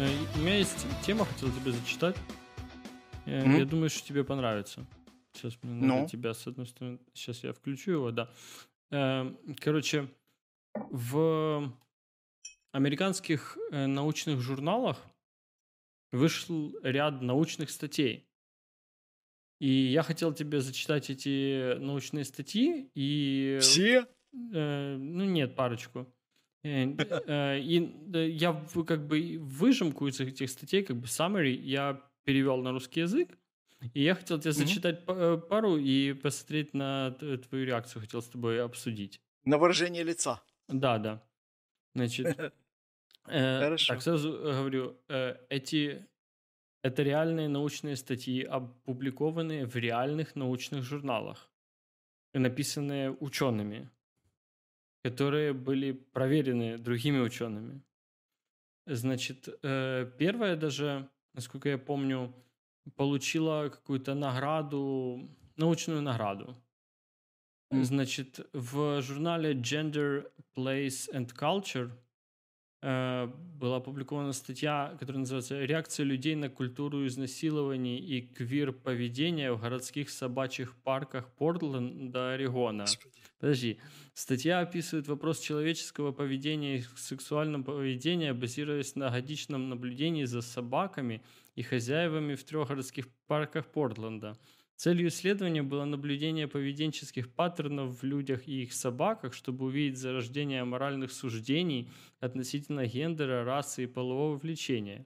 Э, у меня есть тема, хотел тебе зачитать. Mm-hmm. Я думаю, что тебе понравится. Сейчас мне надо no. Ну? тебя, с одной стороны, сейчас я включу его, да. Э, короче, в американских научных журналах вышел ряд научных статей. И я хотел тебе зачитать эти научные статьи и... Все? Э, ну нет, парочку. Э, э, и я как бы выжимку из этих статей, как бы summary, я перевел на русский язык. И я хотел тебе зачитать mm-hmm. пару и посмотреть на твою реакцию, хотел с тобой обсудить. На выражение лица. Да, да. Значит, Хорошо. так сразу говорю, эти это реальные научные статьи, опубликованные в реальных научных журналах, написанные учеными, которые были проверены другими учеными. Значит, э, первая даже, насколько я помню, получила какую-то награду, научную награду. Значит, в журнале Gender, Place and Culture – была опубликована статья, которая называется «Реакция людей на культуру изнасилований и квир-поведения в городских собачьих парках Портленда, Орегона». Господи. Подожди. Статья описывает вопрос человеческого поведения и сексуального поведения, базируясь на годичном наблюдении за собаками и хозяевами в трех городских парках Портленда – Целью исследования было наблюдение поведенческих паттернов в людях и их собаках, чтобы увидеть зарождение моральных суждений относительно гендера, расы и полового влечения.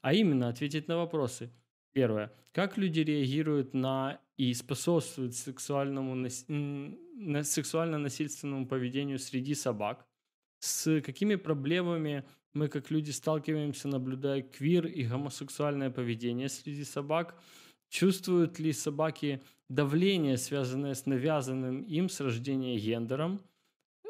А именно ответить на вопросы. Первое. Как люди реагируют на и способствуют сексуальному, на сексуально-насильственному поведению среди собак? С какими проблемами мы как люди сталкиваемся, наблюдая квир и гомосексуальное поведение среди собак – Чувствуют ли собаки давление, связанное с навязанным им с рождения гендером?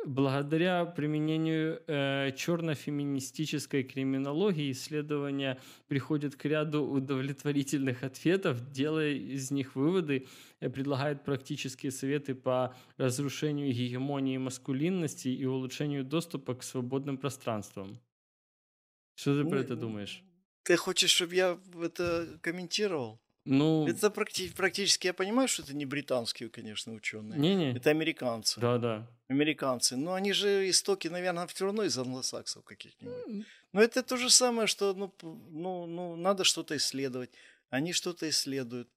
Благодаря применению э, черно-феминистической криминологии исследования приходят к ряду удовлетворительных ответов, делая из них выводы, э, предлагает практические советы по разрушению гегемонии маскулинности и улучшению доступа к свободным пространствам. Что ты про это думаешь? Ты хочешь, чтобы я это комментировал? Ну, это практи- практически, я понимаю, что это не британские, конечно, ученые. Не-не. Это американцы. Да, да. Американцы. Но они же истоки, наверное, все равно из англосаксов каких-нибудь. Но это то же самое, что ну, ну, ну, надо что-то исследовать. Они что-то исследуют.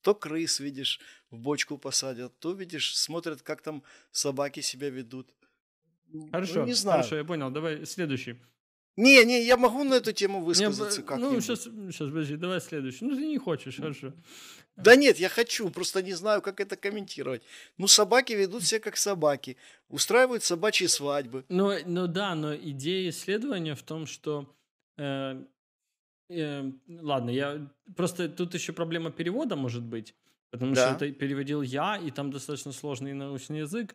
То крыс, видишь, в бочку посадят, то, видишь, смотрят, как там собаки себя ведут. Хорошо, ну, не знаю. хорошо, я понял. Давай следующий. Не, не, я могу на эту тему высказаться не, как-нибудь. Ну, сейчас, сейчас, подожди, давай следующий. Ну, ты не хочешь, хорошо. Да нет, я хочу, просто не знаю, как это комментировать. Ну, собаки ведут себя как собаки, устраивают собачьи свадьбы. Ну, ну да, но идея исследования в том, что... Э, э, ладно, я... Просто тут еще проблема перевода может быть, потому да. что это переводил я, и там достаточно сложный научный язык.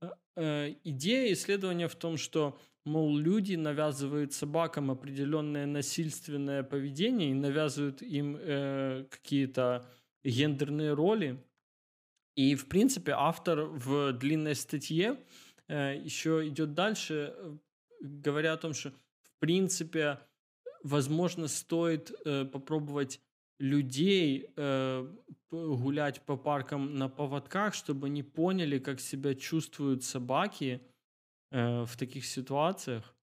Э, э идея исследования в том, что мол, люди навязывают собакам определенное насильственное поведение и навязывают им э, какие-то гендерные роли. И, в принципе, автор в длинной статье э, еще идет дальше, э, говоря о том, что, в принципе, возможно, стоит э, попробовать людей э, гулять по паркам на поводках, чтобы они поняли, как себя чувствуют собаки – э, в таких ситуациях?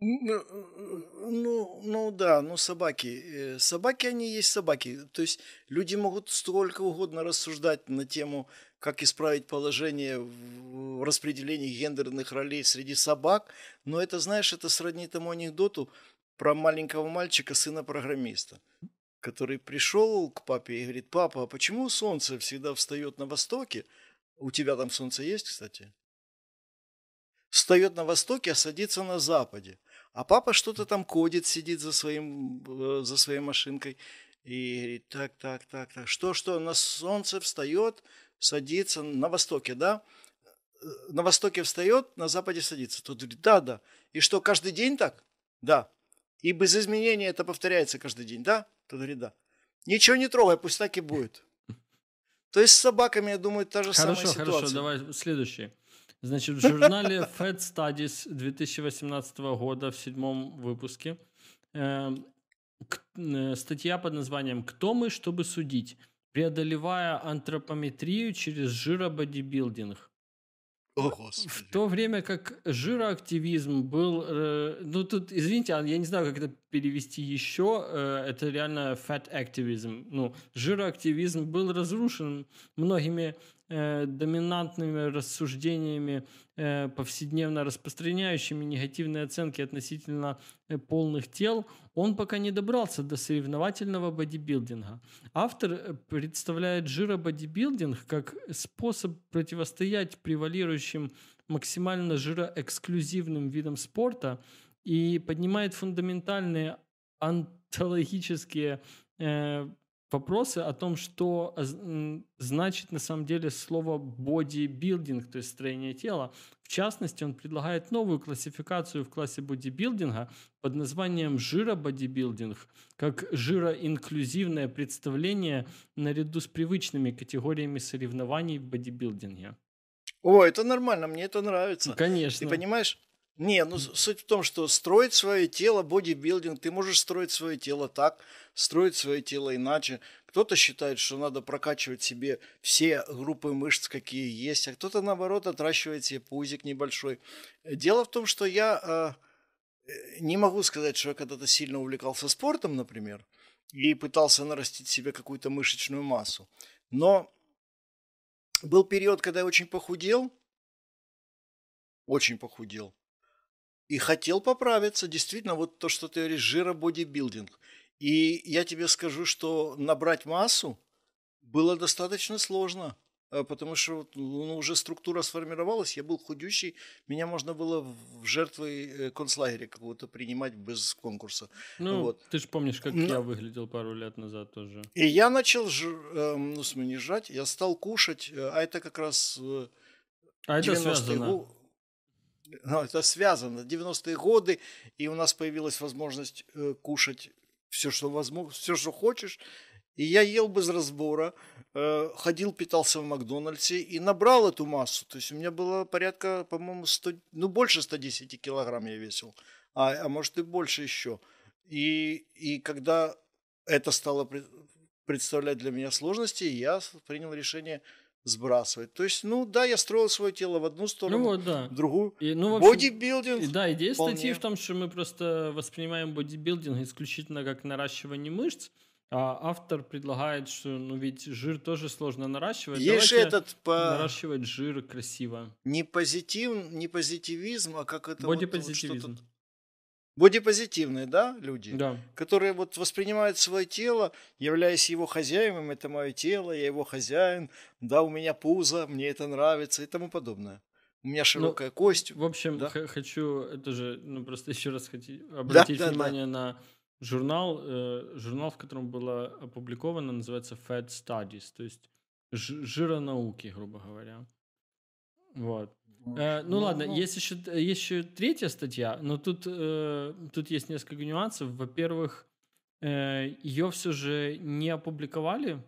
Ну, ну, ну да, ну собаки. Э, собаки, они есть собаки. То есть люди могут столько угодно рассуждать на тему, как исправить положение в распределении гендерных ролей среди собак, но это, знаешь, это сродни тому анекдоту про маленького мальчика, сына программиста, который пришел к папе и говорит, папа, а почему солнце всегда встает на востоке? У тебя там солнце есть, кстати? Встает на востоке, а садится на западе. А папа что-то там кодит, сидит за, своим, э, за своей машинкой и говорит, так, так, так, так, что, что, на солнце встает, садится на востоке, да? На востоке встает, на западе садится. Тот говорит, да, да. И что, каждый день так? Да. И без изменения это повторяется каждый день, да? Тот говорит, да. Ничего не трогай, пусть так и будет. То есть с собаками, я думаю, та же хорошо, самая ситуация. Хорошо, хорошо, давай следующий. Значит, в журнале Fed Studies 2018 года в седьмом выпуске э, э, статья под названием «Кто мы, чтобы судить? Преодолевая антропометрию через жирободибилдинг». О, Господи. В то время как жироактивизм был... Э, ну, тут, извините, а я не знаю, как это перевести еще. Э, это реально fat activism. Ну, жироактивизм был разрушен многими э, доминантными рассуждениями, э, повседневно распространяющими негативные оценки относительно э, полных тел, он пока не добрался до соревновательного бодибилдинга. Автор представляет жирободибилдинг как способ противостоять превалирующим максимально жироэксклюзивным видам спорта и поднимает фундаментальные антологические вопросы о том, что значит на самом деле слово бодибилдинг, то есть строение тела. В частности, он предлагает новую классификацию в классе бодибилдинга под названием жирободибилдинг, как жироинклюзивное представление наряду с привычными категориями соревнований в бодибилдинге. О, это нормально, мне это нравится. Конечно. Ты понимаешь, не, ну суть в том, что строить свое тело, бодибилдинг, ты можешь строить свое тело так, строить свое тело иначе. Кто-то считает, что надо прокачивать себе все группы мышц, какие есть, а кто-то, наоборот, отращивает себе пузик небольшой. Дело в том, что я э, не могу сказать, что я когда-то сильно увлекался спортом, например, и пытался нарастить себе какую-то мышечную массу. Но был период, когда я очень похудел, очень похудел. И хотел поправиться, действительно, вот то, что ты говоришь, жирободибилдинг. И я тебе скажу, что набрать массу было достаточно сложно, э, потому что ну, уже структура сформировалась, я был худющий, меня можно было в жертвы э, концлагеря какого-то принимать без конкурса. Ну, вот. ты же помнишь, как Но... я выглядел пару лет назад тоже. И я начал, ж... Эм, ну, смысл, не жать, я стал кушать, э, а это как раз... А это связано? Ну, это связано. 90-е годы, и у нас появилась возможность э, кушать все, что возможно, все, что хочешь. И я ел без разбора, э, ходил, питался в Макдональдсе и набрал эту массу. То есть у меня было порядка, по-моему, 100, ну больше 110 килограмм я весил, а, а может и больше еще. И, и когда это стало представлять для меня сложности, я принял решение сбрасывать. То есть, ну да, я строил свое тело в одну сторону, ну, вот, да. в другую. И, ну, в общем, бодибилдинг. Да, идея вполне. статьи в том, что мы просто воспринимаем бодибилдинг исключительно как наращивание мышц, а автор предлагает, что ну ведь жир тоже сложно наращивать. Есть же этот по... наращивать жир красиво. Не позитив, не позитивизм, а как это бодипозитивизм. Вот, бодипозитивные, да, люди, да. которые вот воспринимают свое тело, являясь его хозяином, это мое тело, я его хозяин, да, у меня пузо, мне это нравится и тому подобное. У меня ну, широкая ну, кость. В общем, да? хочу это же, ну просто еще раз хочу обратить да, внимание да, на журнал, э, журнал, в котором было опубликовано, называется Fed Studies, то есть жиронауки, грубо говоря. Вот. Э, ну, ну ладно, ну. Есть, еще, есть еще третья статья, но тут, э, тут есть несколько нюансов. Во-первых, э, ее все же не опубликовали,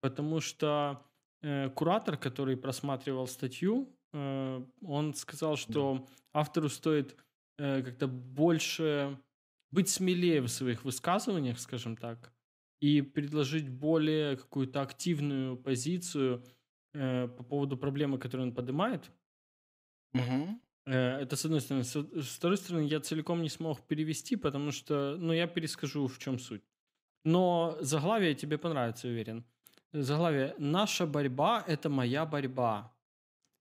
потому что э, куратор, который просматривал статью, э, он сказал, что да. автору стоит э, как-то больше быть смелее в своих высказываниях, скажем так, и предложить более какую-то активную позицию э, по поводу проблемы, которую он поднимает. Угу. Это с одной стороны. С второй стороны, я целиком не смог перевести, потому что, ну, я перескажу, в чем суть. Но заглавие тебе понравится, уверен. Заглавие «Наша борьба – это моя борьба».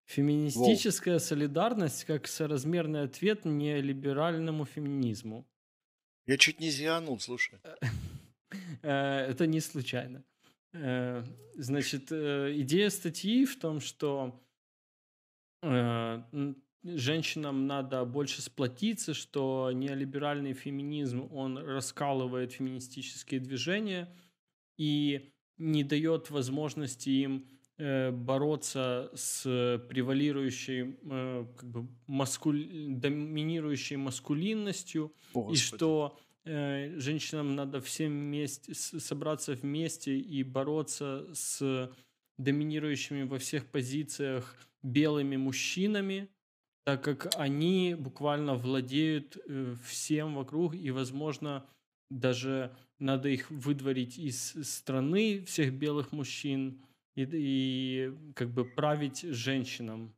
Феминистическая Воу. солидарность как соразмерный ответ неолиберальному феминизму. Я чуть не зианул, слушай. Э, это не случайно. Э, значит, идея статьи в том, что Э, женщинам надо больше сплотиться, что неолиберальный феминизм, он раскалывает феминистические движения и не дает возможности им э, бороться с превалирующей, э, как бы маскуль... доминирующей маскулинностью, О, и что э, женщинам надо всем вместе собраться вместе и бороться с доминирующими во всех позициях белыми мужчинами, так как они буквально владеют э, всем вокруг, и, возможно, даже надо их выдворить из страны всех белых мужчин и, и как бы править женщинам.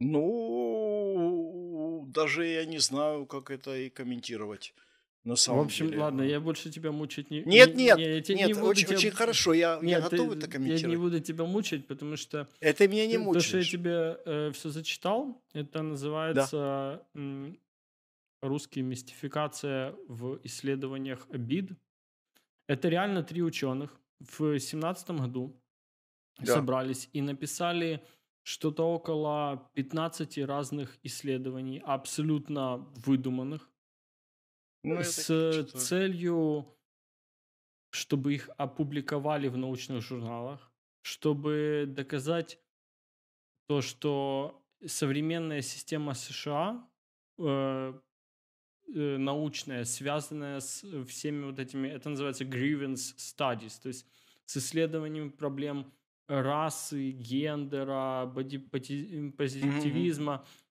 Ну, даже я не знаю, как это и комментировать. На самом в общем, деле. ладно, я больше тебя мучить не... Нет, нет, не, нет, нет не очень, тебя... очень хорошо, я, нет, я готов ты, это комментировать. Я не буду тебя мучить, потому что... Это меня не мучает. То, что я тебе э, все зачитал, это называется да. э, русский мистификация в исследованиях обид. Это реально три ученых в семнадцатом году да. собрались и написали что-то около 15 разных исследований, абсолютно выдуманных, ну, с целью, чтобы их опубликовали в научных журналах, чтобы доказать то, что современная система США э, э, научная, связанная с всеми вот этими, это называется grievance studies, то есть с исследованием проблем расы, гендера, бодипозитивизма. Mm-hmm.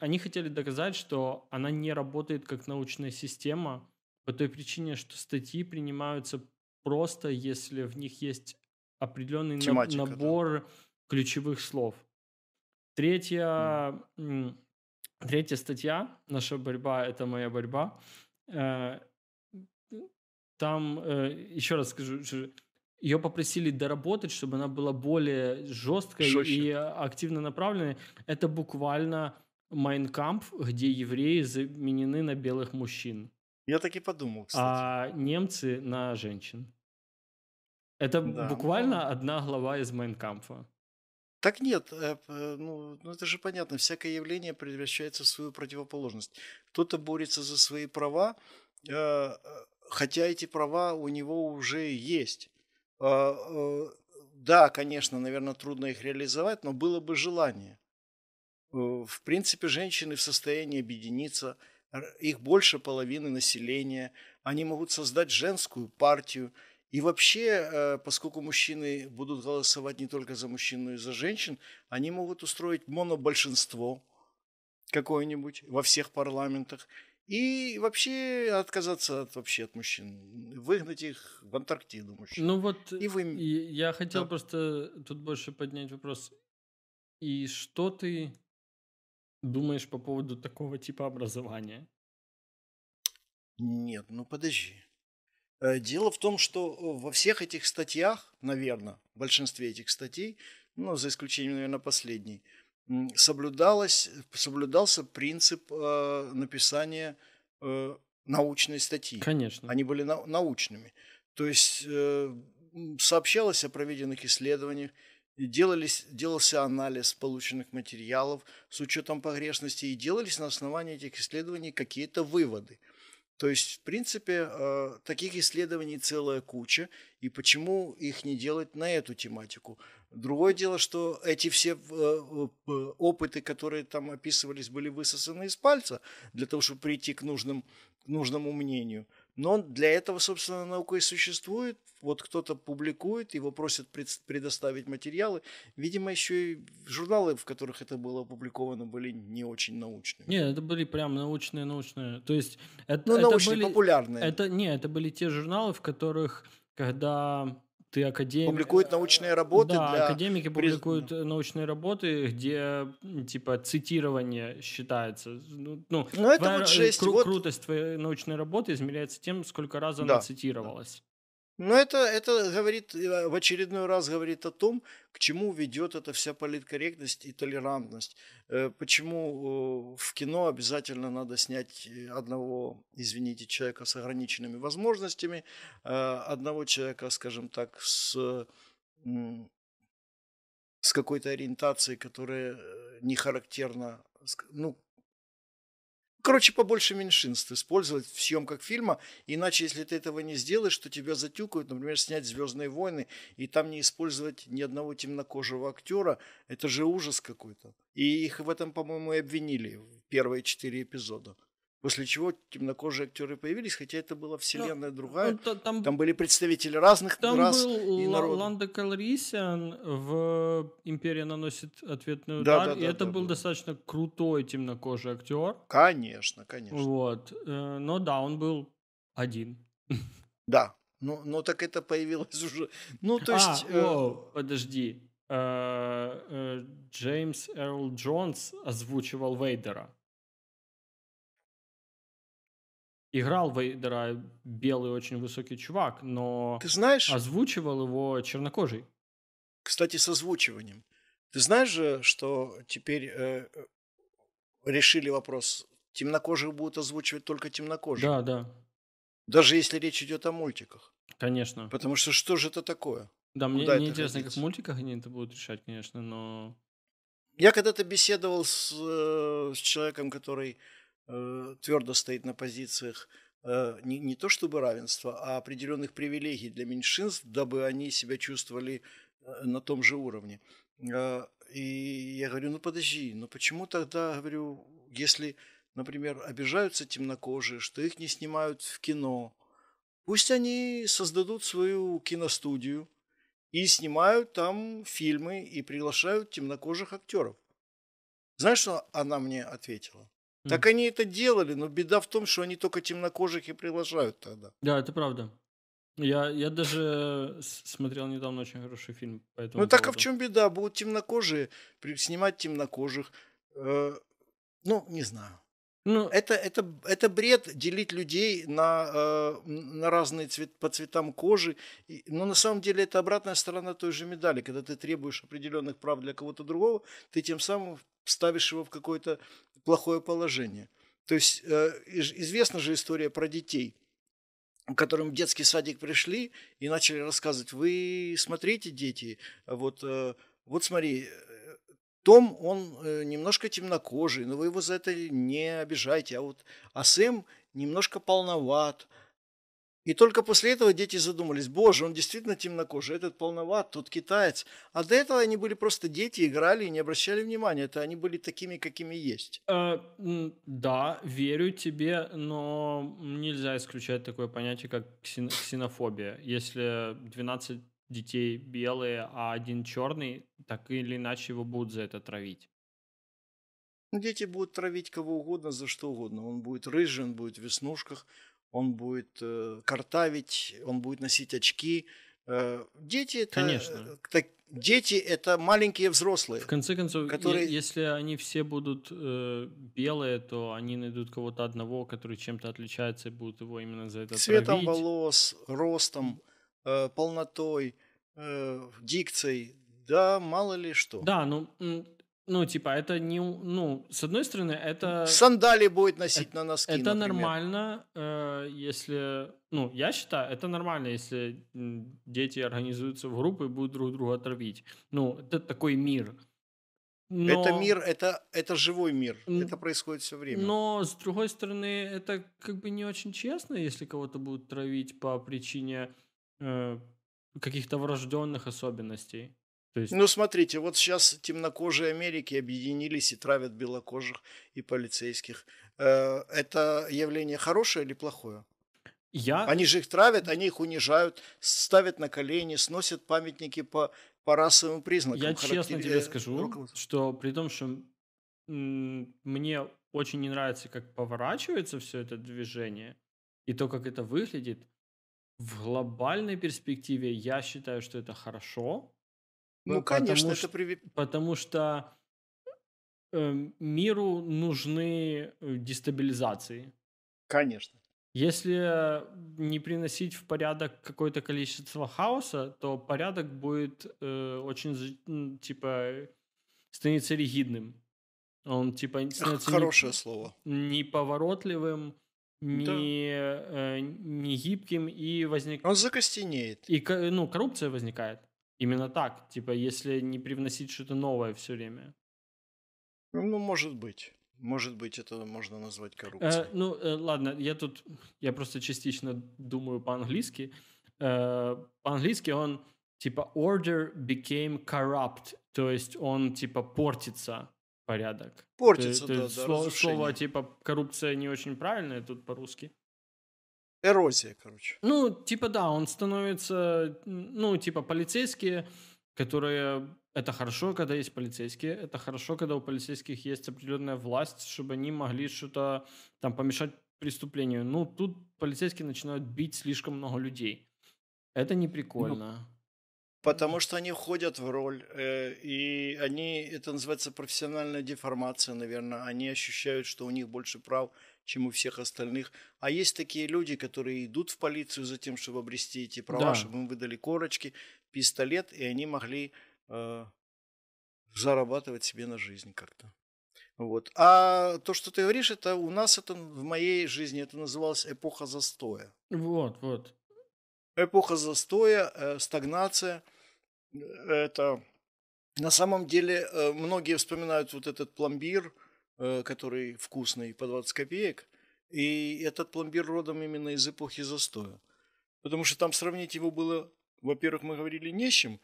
Они хотели доказать, что она не работает как научная система по той причине, что статьи принимаются просто, если в них есть определенный Тематика, набор да. ключевых слов. Третья, mm. третья статья «Наша борьба – это моя борьба». Э, там, э, еще раз скажу, ее попросили доработать, чтобы она была более жесткой Жестче. и активно направленной. Это буквально Майнкамп, где евреи заменены на белых мужчин. Я так и подумал, кстати. А немцы на женщин. Это да, буквально ну... одна глава из Майнкампа. Так нет, э, ну, ну это же понятно, всякое явление превращается в свою противоположность. Кто-то борется за свои права, э, э, хотя эти права у него уже есть. А, да, конечно, наверное, трудно их реализовать, но было бы желание. Э, в принципе, женщины в состоянии объединиться, их больше половины населения, они могут создать женскую партию. И вообще, э, поскольку мужчины будут голосовать не только за мужчин, но и за женщин, они могут устроить монобольшинство какое-нибудь во всех парламентах. И вообще отказаться от, вообще от мужчин. Выгнать их в Антарктиду мужчин. Ну вот и вы... я хотел да. просто тут больше поднять вопрос. И что ты думаешь по поводу такого типа образования? Нет, ну подожди. Э, дело в том, что во всех этих статьях, наверное, в большинстве этих статей, ну, за исключением, наверное, последней, соблюдалось, соблюдался принцип э, написания э, научной статьи. Конечно. Они были на, научными. То есть э, сообщалось о проведенных исследованиях, делались, делался анализ полученных материалов с учетом погрешностей и делались на основании этих исследований какие-то выводы. То есть, в принципе, э, таких исследований целая куча, и почему их не делать на эту тематику? Другое дело, что эти все э, опыты, которые там описывались, были высосаны из пальца для того, чтобы прийти к, нужным, к нужному мнению. Но для этого, собственно, наука и существует. Вот кто-то публикует, его просят предоставить материалы. Видимо, еще и журналы, в которых это было опубликовано, были не очень научными. Нет, это были прям научные, научные. То есть это, ну, это научные, были, популярные. Это, не, это были те журналы, в которых, когда ты академик... Публикуют научные работы да, для... академики публикуют научные работы, где, типа, цитирование считается. Ну, ну, ну это вот жесть. Кру- вот... Крутость твоей научной работы измеряется тем, сколько раз она да. цитировалась. Но это, это говорит, э, в очередной раз говорит о том, к чему ведет эта вся политкорректность и толерантность. Э, почему в кино обязательно надо снять одного, извините, человека с ограниченными возможностями, э, одного человека, скажем так, с, с какой-то ориентацией, которая не характерна, ну, Короче, побольше меньшинств использовать в съемках фильма, иначе, если ты этого не сделаешь, то тебя затюкают, например, снять «Звездные войны», и там не использовать ни одного темнокожего актера, это же ужас какой-то. И их в этом, по-моему, и обвинили в первые четыре эпизода. После чего темнокожие актеры появились, хотя это была вселенная ну, другая. Ну, там, там были представители разных там рас был и народов. Ланда Калрисиан в «Империя наносит ответный удар», да, да, и да, это да, был да. достаточно крутой темнокожий актер. Конечно, конечно. Вот. Э, но да, он был один. Да, ну, ну так это появилось уже. Ну, то есть... А, э... о, подожди. Э, э, Джеймс Эрл Джонс озвучивал Вейдера. Играл Вейдера белый очень высокий чувак, но Ты знаешь, озвучивал его чернокожий. Кстати, с озвучиванием. Ты знаешь же, что теперь э, решили вопрос, темнокожих будут озвучивать только темнокожих? Да, да. Даже если речь идет о мультиках. Конечно. Потому что что же это такое? Да, мне, мне интересно, как в мультиках они это будут решать, конечно, но... Я когда-то беседовал с, э, с человеком, который твердо стоит на позициях э, не, не то чтобы равенства, а определенных привилегий для меньшинств, дабы они себя чувствовали э, на том же уровне. И я говорю, ну подожди, ну почему тогда, говорю, если, например, обижаются темнокожие, что их не снимают в кино, пусть они создадут свою киностудию и снимают там фильмы и приглашают темнокожих актеров. Знаешь, что она мне ответила? Так они это делали, но беда в том, что они только темнокожих и приглашают тогда. Да, это правда. Я, я даже смотрел недавно очень хороший фильм по этому Ну так поводу. а в чем беда? Будут темнокожие снимать темнокожих. Э, ну, не знаю. Ну, это, это, это бред делить людей на, э, на разные цвет, по цветам кожи. И, но на самом деле это обратная сторона той же медали. Когда ты требуешь определенных прав для кого-то другого, ты тем самым ставишь его в какое-то плохое положение. То есть э, известна же история про детей, которым в детский садик пришли и начали рассказывать, вы смотрите, дети, вот, э, вот смотри, том, он э, немножко темнокожий, но вы его за это не обижайте, а вот а Сэм немножко полноват, и только после этого дети задумались, боже, он действительно темнокожий, этот полноват, тот китаец. А до этого они были просто дети, играли и не обращали внимания. Это они были такими, какими есть. Э, да, верю тебе, но нельзя исключать такое понятие, как ксенофобия. Если 12 детей белые, а один черный, так или иначе его будут за это травить. Ну, дети будут травить кого угодно за что угодно. Он будет рыжий, он будет в веснушках, он будет э, картавить, он будет носить очки. Э, дети это, Конечно. Э, так, дети это маленькие взрослые. В конце концов, которые... если они все будут э, белые, то они найдут кого-то одного, который чем-то отличается, и будут его именно за это Цветом травить. волос, ростом, э, полнотой, э, дикцией, да, мало ли что. Да, ну ну, типа, это не... Ну, с одной стороны, это... Сандали будет носить это, на носки, Это например. нормально, э, если... Ну, я считаю, это нормально, если дети организуются в группы и будут друг друга травить. Ну, это такой мир. Но... Это мир, это, это живой мир. Это происходит все время. Но, с другой стороны, это как бы не очень честно, если кого-то будут травить по причине э, каких-то врожденных особенностей. То есть... Ну, смотрите, вот сейчас темнокожие Америки объединились и травят белокожих и полицейских. Э, это явление хорошее или плохое? Я... Они же их травят, они их унижают, ставят на колени, сносят памятники по, по расовым признакам. Я характер... честно тебе скажу, что при том, что мне очень не нравится, как поворачивается все это движение, и то, как это выглядит, в глобальной перспективе я считаю, что это хорошо, ну, конечно, что, это при... Потому что э, миру нужны э, дестабилизации. Конечно. Если не приносить в порядок какое-то количество хаоса, то порядок будет э, очень, типа, становиться ригидным. Он, типа, становится Хорошее не, слово. неповоротливым, не, да. э, не гибким и возникает... Он закостенеет. И, ну, коррупция возникает. Именно так, типа, если не привносить что-то новое все время. Ну, может быть. Может быть, это можно назвать коррупцией. Э, ну, э, ладно, я тут, я просто частично думаю по-английски. Э, по-английски он, типа, order became corrupt, то есть он, типа, портится порядок. Портится, ты, да, ты, да, слово, слово типа коррупция не очень правильное тут по-русски. Эрозия, короче. Ну, типа да, он становится, ну, типа полицейские, которые... Это хорошо, когда есть полицейские. Это хорошо, когда у полицейских есть определенная власть, чтобы они могли что-то там помешать преступлению. Ну, тут полицейские начинают бить слишком много людей. Это не прикольно. Ну, потому что они входят в роль, э, и они, это называется профессиональная деформация, наверное. Они ощущают, что у них больше прав, чем у всех остальных. А есть такие люди, которые идут в полицию за тем, чтобы обрести эти права, да. чтобы им выдали корочки, пистолет, и они могли э, зарабатывать себе на жизнь как-то. Вот. А то, что ты говоришь, это у нас это в моей жизни это называлось эпоха застоя. Вот, вот. Эпоха застоя, э, стагнация. Это на самом деле э, многие вспоминают вот этот пломбир, э, который вкусный по 20 копеек. И этот пломбир родом именно из эпохи застоя. Потому что там сравнить его было, во-первых, мы говорили не с чем,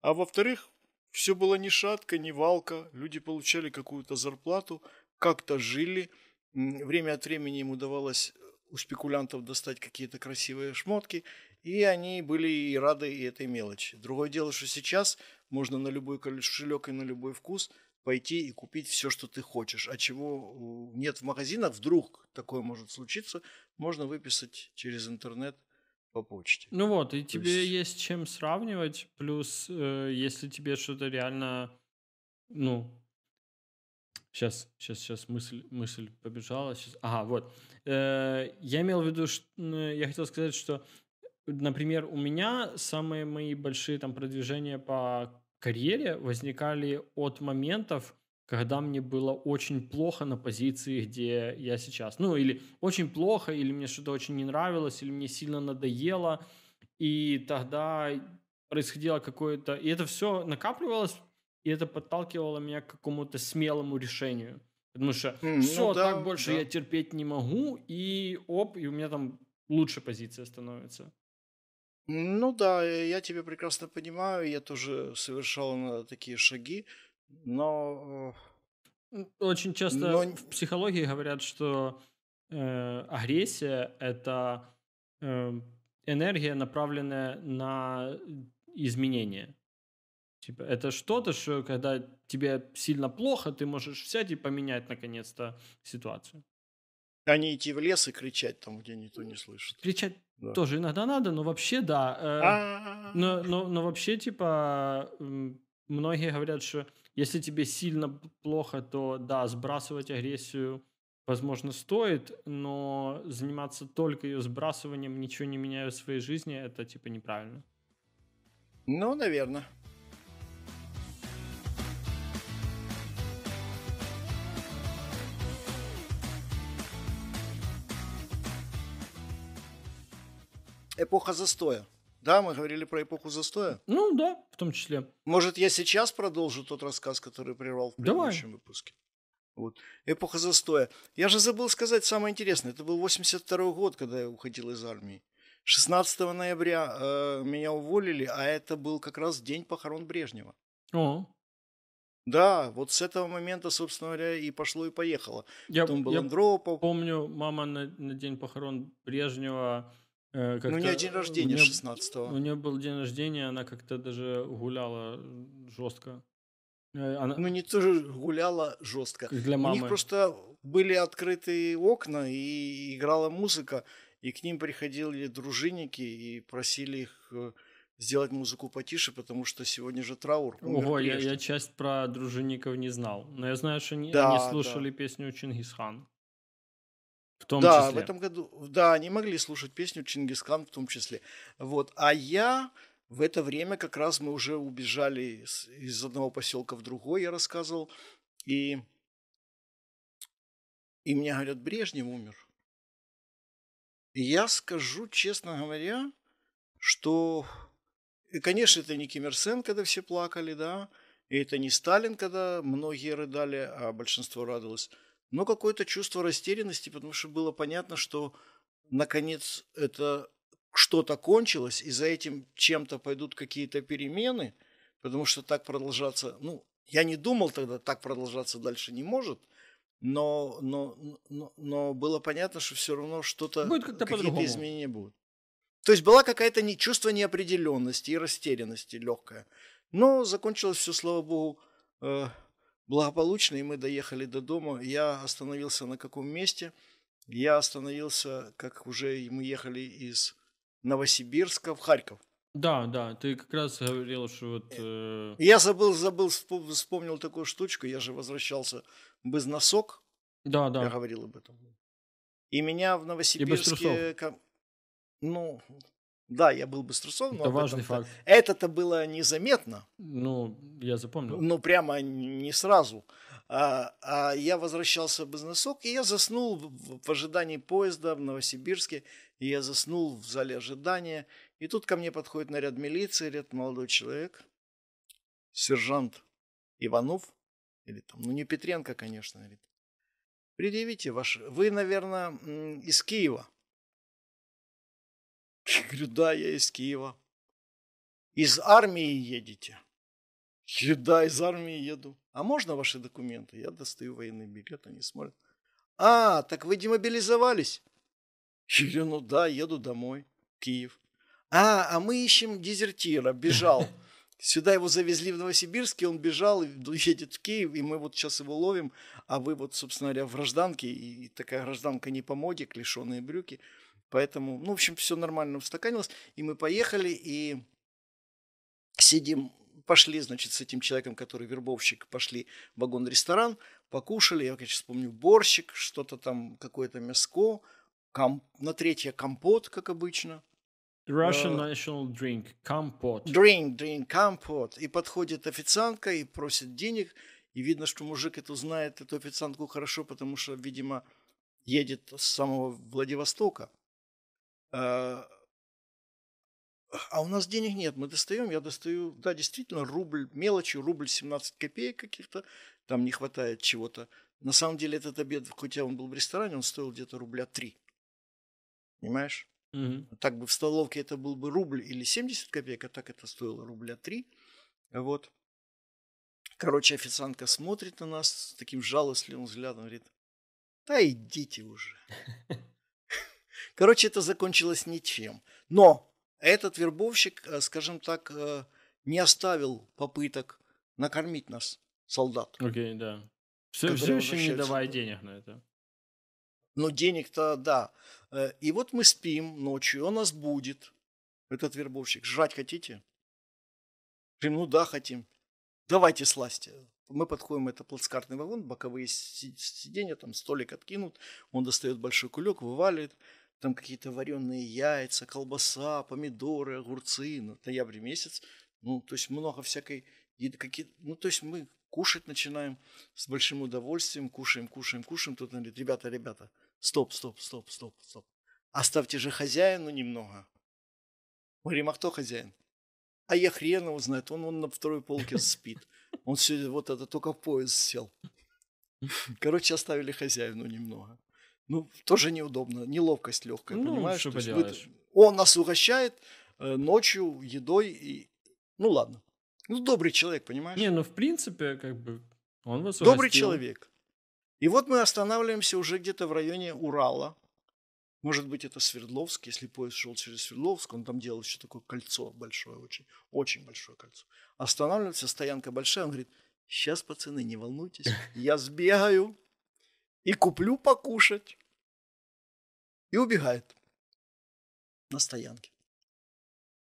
а во-вторых, все было ни шатко, ни валко. Люди получали какую-то зарплату, как-то жили. Время от времени им удавалось у спекулянтов достать какие-то красивые шмотки, и они были и рады и этой мелочи. Другое дело, что сейчас можно на любой кошелек и на любой вкус пойти и купить все, что ты хочешь. А чего нет в магазинах, вдруг такое может случиться, можно выписать через интернет – по почте. Ну вот, и То тебе есть... есть чем сравнивать, плюс э, если тебе что-то реально, ну, сейчас, сейчас, сейчас мысль, мысль побежала, сейчас, ага, вот, э, я имел в виду, что, я хотел сказать, что, например, у меня самые мои большие там продвижения по карьере возникали от моментов, когда мне было очень плохо на позиции, где я сейчас. Ну, или очень плохо, или мне что-то очень не нравилось, или мне сильно надоело. И тогда происходило какое-то... И это все накапливалось, и это подталкивало меня к какому-то смелому решению. Потому что mm, все, ну, да, так больше да. я терпеть не могу, и оп, и у меня там лучше позиция становится. Ну да, я тебя прекрасно понимаю, я тоже совершал такие шаги. Но... Очень часто Но... в психологии говорят, что э, агрессия – это э, энергия, направленная на изменение. Типа, это что-то, что когда тебе сильно плохо, ты можешь взять и поменять наконец-то ситуацию. А не идти в лес и кричать там, где никто не слышит. Кричать да. тоже иногда надо, но вообще да. Э, но, но, но вообще, типа, многие говорят, что если тебе сильно плохо, то да, сбрасывать агрессию, возможно, стоит, но заниматься только ее сбрасыванием, ничего не меняя в своей жизни, это типа неправильно. Ну, наверное. Эпоха застоя. Да, мы говорили про эпоху застоя. Ну да, в том числе. Может, я сейчас продолжу тот рассказ, который прервал в предыдущем Давай. выпуске. Вот. Эпоха застоя. Я же забыл сказать самое интересное. Это был 82 год, когда я уходил из армии. 16 ноября э, меня уволили, а это был как раз день похорон Брежнева. О. Да, вот с этого момента, собственно говоря, и пошло, и поехало. Я, Потом был я Андропов. помню, мама на, на день похорон Брежнева Э, ну, у нее день рождения 16-го. У нее был день рождения, она как-то даже гуляла жестко. Э, она... Ну, не тоже гуляла жестко. Как для мамы. У них просто были открытые окна, и играла музыка, и к ним приходили дружинники и просили их э, сделать музыку потише, потому что сегодня же траур. Ого, я, я часть про дружинников не знал. Но я знаю, что они, да, они слушали да. песню Чингисхан. В том да, числе. в этом году, да, они могли слушать песню Чингисхан в том числе. Вот. А я в это время как раз мы уже убежали из одного поселка в другой, я рассказывал. И, и мне говорят, Брежнев умер. И я скажу, честно говоря, что, и, конечно, это не Ким Ир Сен, когда все плакали, да, и это не Сталин, когда многие рыдали, а большинство радовалось но какое-то чувство растерянности, потому что было понятно, что наконец это что-то кончилось, и за этим чем-то пойдут какие-то перемены, потому что так продолжаться, ну, Я не думал тогда, так продолжаться дальше не может, но, но, но, но было понятно, что все равно что-то, какие-то изменения будут. То есть была какая-то не, чувство неопределенности и растерянности легкое. Но закончилось все, слава богу, э, благополучно, и мы доехали до дома. Я остановился на каком месте? Я остановился, как уже мы ехали из Новосибирска в Харьков. Да, да, ты как раз говорил, что вот... Э... Я забыл, забыл, вспомнил такую штучку. Я же возвращался без носок. Да, да. Я говорил об этом. И меня в Новосибирске... Ну, да, я был Быструсов, но это важный факт. Это-то было незаметно. Ну, я запомнил. Ну, прямо не сразу. А, а я возвращался без носок, и я заснул в, в ожидании поезда в Новосибирске. И я заснул в зале ожидания. И тут ко мне подходит наряд милиции, говорит, молодой человек, сержант Иванов, или там, ну не Петренко, конечно, говорит, предъявите ваш, вы, наверное, из Киева. Говорю, да, я из Киева. Из армии едете? Я да, из армии еду. А можно ваши документы? Я достаю военный билет, они смотрят. А, так вы демобилизовались? Я говорю, ну да, еду домой, Киев. А, а мы ищем дезертира, бежал. Сюда его завезли в Новосибирске, он бежал, едет в Киев, и мы вот сейчас его ловим, а вы вот, собственно говоря, в гражданке, и такая гражданка не по моде, клешеные брюки. Поэтому, ну, в общем, все нормально устаканилось. И мы поехали, и сидим, пошли, значит, с этим человеком, который вербовщик, пошли в вагон-ресторан, покушали, я, конечно, вспомню, борщик, что-то там, какое-то мяско, комп... на третье компот, как обычно. Russian uh, national drink, компот. Drink, drink, компот. И подходит официантка и просит денег, и видно, что мужик эту знает, эту официантку хорошо, потому что, видимо, едет с самого Владивостока. А, а у нас денег нет, мы достаем, я достаю, да, действительно, рубль, мелочи, рубль 17 копеек каких-то, там не хватает чего-то. На самом деле этот обед, хотя он был в ресторане, он стоил где-то рубля 3. Понимаешь? Угу. Так бы в столовке это был бы рубль или 70 копеек, а так это стоило рубля 3. Вот. Короче, официантка смотрит на нас с таким жалостливым взглядом, говорит, да идите уже. Короче, это закончилось ничем. Но этот вербовщик, э, скажем так, э, не оставил попыток накормить нас, солдат. Окей, okay, да. Все, все еще не давай денег на это. Ну, денег-то, да. Э, и вот мы спим ночью, он нас будет, этот вербовщик. Жрать хотите? Говорим, ну да, хотим. Давайте сласти. Мы подходим, это плацкартный вагон, боковые сиденья, там столик откинут, он достает большой кулек, вываливает там какие-то вареные яйца, колбаса, помидоры, огурцы, ну, ноябрь месяц, ну, то есть много всякой еды, какие, ну, то есть мы кушать начинаем с большим удовольствием, кушаем, кушаем, кушаем, тут говорит, ребята, ребята, стоп, стоп, стоп, стоп, стоп, оставьте же хозяину немного. Мы говорим, а кто хозяин? А я хрен его знает, он, он на второй полке спит. Он все вот это только поезд сел. Короче, оставили хозяину немного ну, тоже неудобно, неловкость легкая, ну, понимаешь? Что поделаешь? Он нас угощает э, ночью едой и... Ну, ладно. Ну, добрый человек, понимаешь? Не, ну, в принципе, как бы, он вас Добрый угостил. человек. И вот мы останавливаемся уже где-то в районе Урала. Может быть, это Свердловск, если поезд шел через Свердловск, он там делал еще такое кольцо большое, очень, очень большое кольцо. Останавливается, стоянка большая, он говорит, сейчас, пацаны, не волнуйтесь, я сбегаю и куплю покушать. И убегает на стоянке.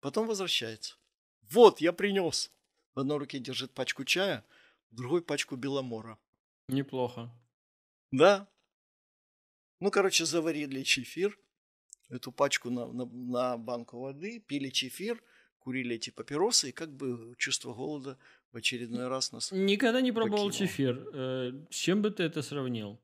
Потом возвращается. Вот, я принес. В одной руке держит пачку чая, в другой пачку беломора. Неплохо. Да. Ну, короче, заварили чефир, эту пачку на, на, на банку воды, пили чефир, курили эти папиросы, и как бы чувство голода в очередной раз нас Никогда не пробовал покинуло. чефир. Э, с чем бы ты это сравнил?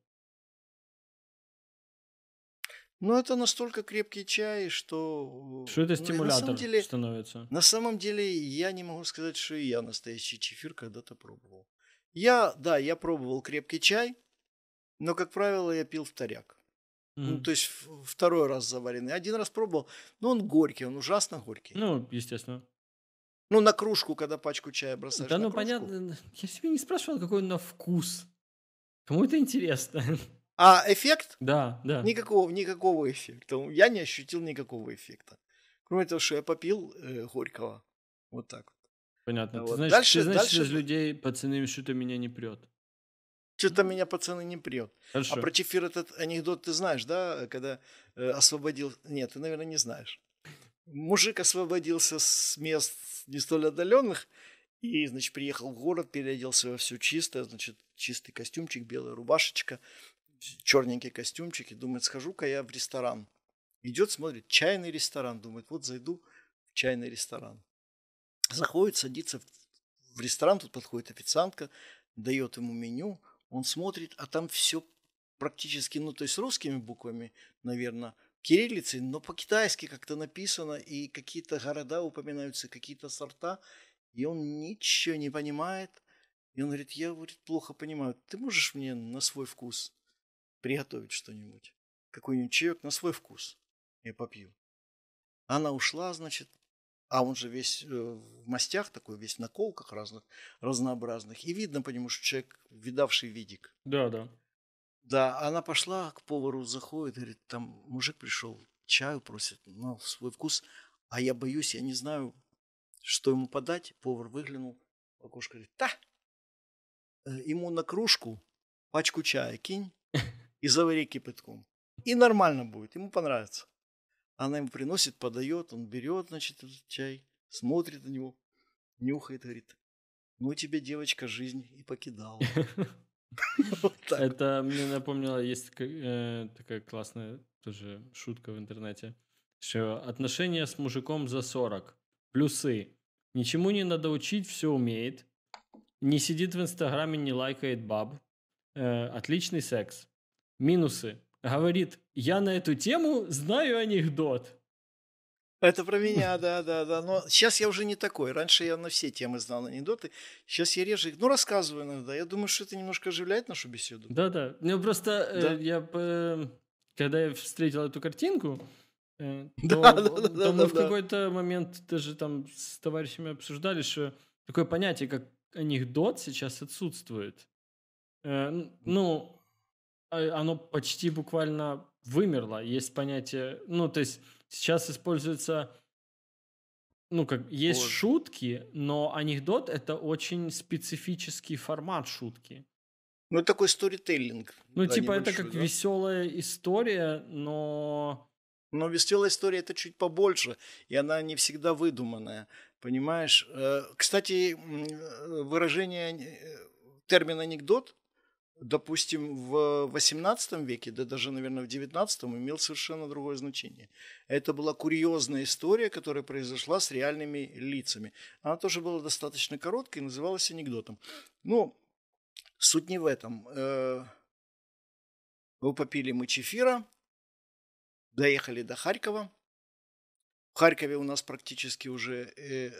Ну, это настолько крепкий чай, что... Что это стимулятор на деле, становится? На самом деле, я не могу сказать, что и я настоящий чефир когда-то пробовал. Я, да, я пробовал крепкий чай, но, как правило, я пил вторяк. Mm. Ну, то есть второй раз заваренный. Один раз пробовал, но он горький, он ужасно горький. Ну, естественно. Ну, на кружку, когда пачку чая бросаешь. Да, ну кружку. понятно. Я себе не спрашивал, какой он на вкус. Кому это интересно? А эффект? Да, да. Никакого, никакого эффекта. Я не ощутил никакого эффекта. Кроме того, что я попил э, горького. Вот так вот. Понятно. Вот. Ты, значит, дальше, ты, значит, дальше... из людей пацаны что-то меня не прет. Что-то меня, пацаны, не прет. А Хорошо. А про чефир этот анекдот ты знаешь, да? Когда э, освободил... Нет, ты, наверное, не знаешь. Мужик освободился с мест не столь отдаленных и, значит, приехал в город, переоделся во все чистое, значит, чистый костюмчик, белая рубашечка, черненький костюмчик, и думает, схожу-ка я в ресторан. Идет, смотрит, чайный ресторан, думает, вот зайду в чайный ресторан. Заходит, садится в ресторан, тут подходит официантка, дает ему меню, он смотрит, а там все практически, ну, то есть русскими буквами, наверное, кириллицей, но по-китайски как-то написано, и какие-то города упоминаются, какие-то сорта, и он ничего не понимает. И он говорит, я говорит, плохо понимаю, ты можешь мне на свой вкус приготовить что-нибудь? Какой-нибудь чаек на свой вкус? Я попью. Она ушла, значит, а он же весь э, в мастях такой, весь на колках разных, разнообразных. И видно по нему, что человек видавший видик. Да, да. Да, она пошла к повару, заходит, говорит, там мужик пришел, чаю просит, на свой вкус. А я боюсь, я не знаю, что ему подать. Повар выглянул в окошко, говорит, да, э, ему на кружку пачку чая кинь и завари кипятком. И нормально будет, ему понравится. Она ему приносит, подает, он берет, значит, этот чай, смотрит на него, нюхает, говорит, ну тебе, девочка, жизнь и покидала. Это мне напомнило, есть э, такая классная тоже шутка в интернете, что отношения с мужиком за 40. Плюсы. Ничему не надо учить, все умеет. Не сидит в Инстаграме, не лайкает баб. Э, отличный секс. Минусы. Говорит, я на эту тему знаю анекдот. Это про меня, да, да, да. Но сейчас я уже не такой. Раньше я на все темы знал анекдоты. Сейчас я реже их, ну, рассказываю иногда. Я думаю, что это немножко оживляет нашу беседу. Да, да. Ну, просто э, да? Э, я, э, когда я встретил эту картинку, э, то, да, да, да, то мы да, в какой-то момент даже там с товарищами обсуждали, что такое понятие, как анекдот сейчас отсутствует. Э, ну, оно почти буквально вымерло. Есть понятие, ну, то есть сейчас используется, ну, как, есть вот. шутки, но анекдот – это очень специфический формат шутки. Ну, это такой сторителлинг. Ну, да, типа, это как да? веселая история, но... Но веселая история это чуть побольше, и она не всегда выдуманная, понимаешь? Э, кстати, выражение, э, термин анекдот допустим, в XVIII веке, да даже, наверное, в XIX, имел совершенно другое значение. Это была курьезная история, которая произошла с реальными лицами. Она тоже была достаточно короткой и называлась анекдотом. Ну, суть не в этом. Э, мы попили мы чефира, доехали до Харькова. В Харькове у нас практически уже, э,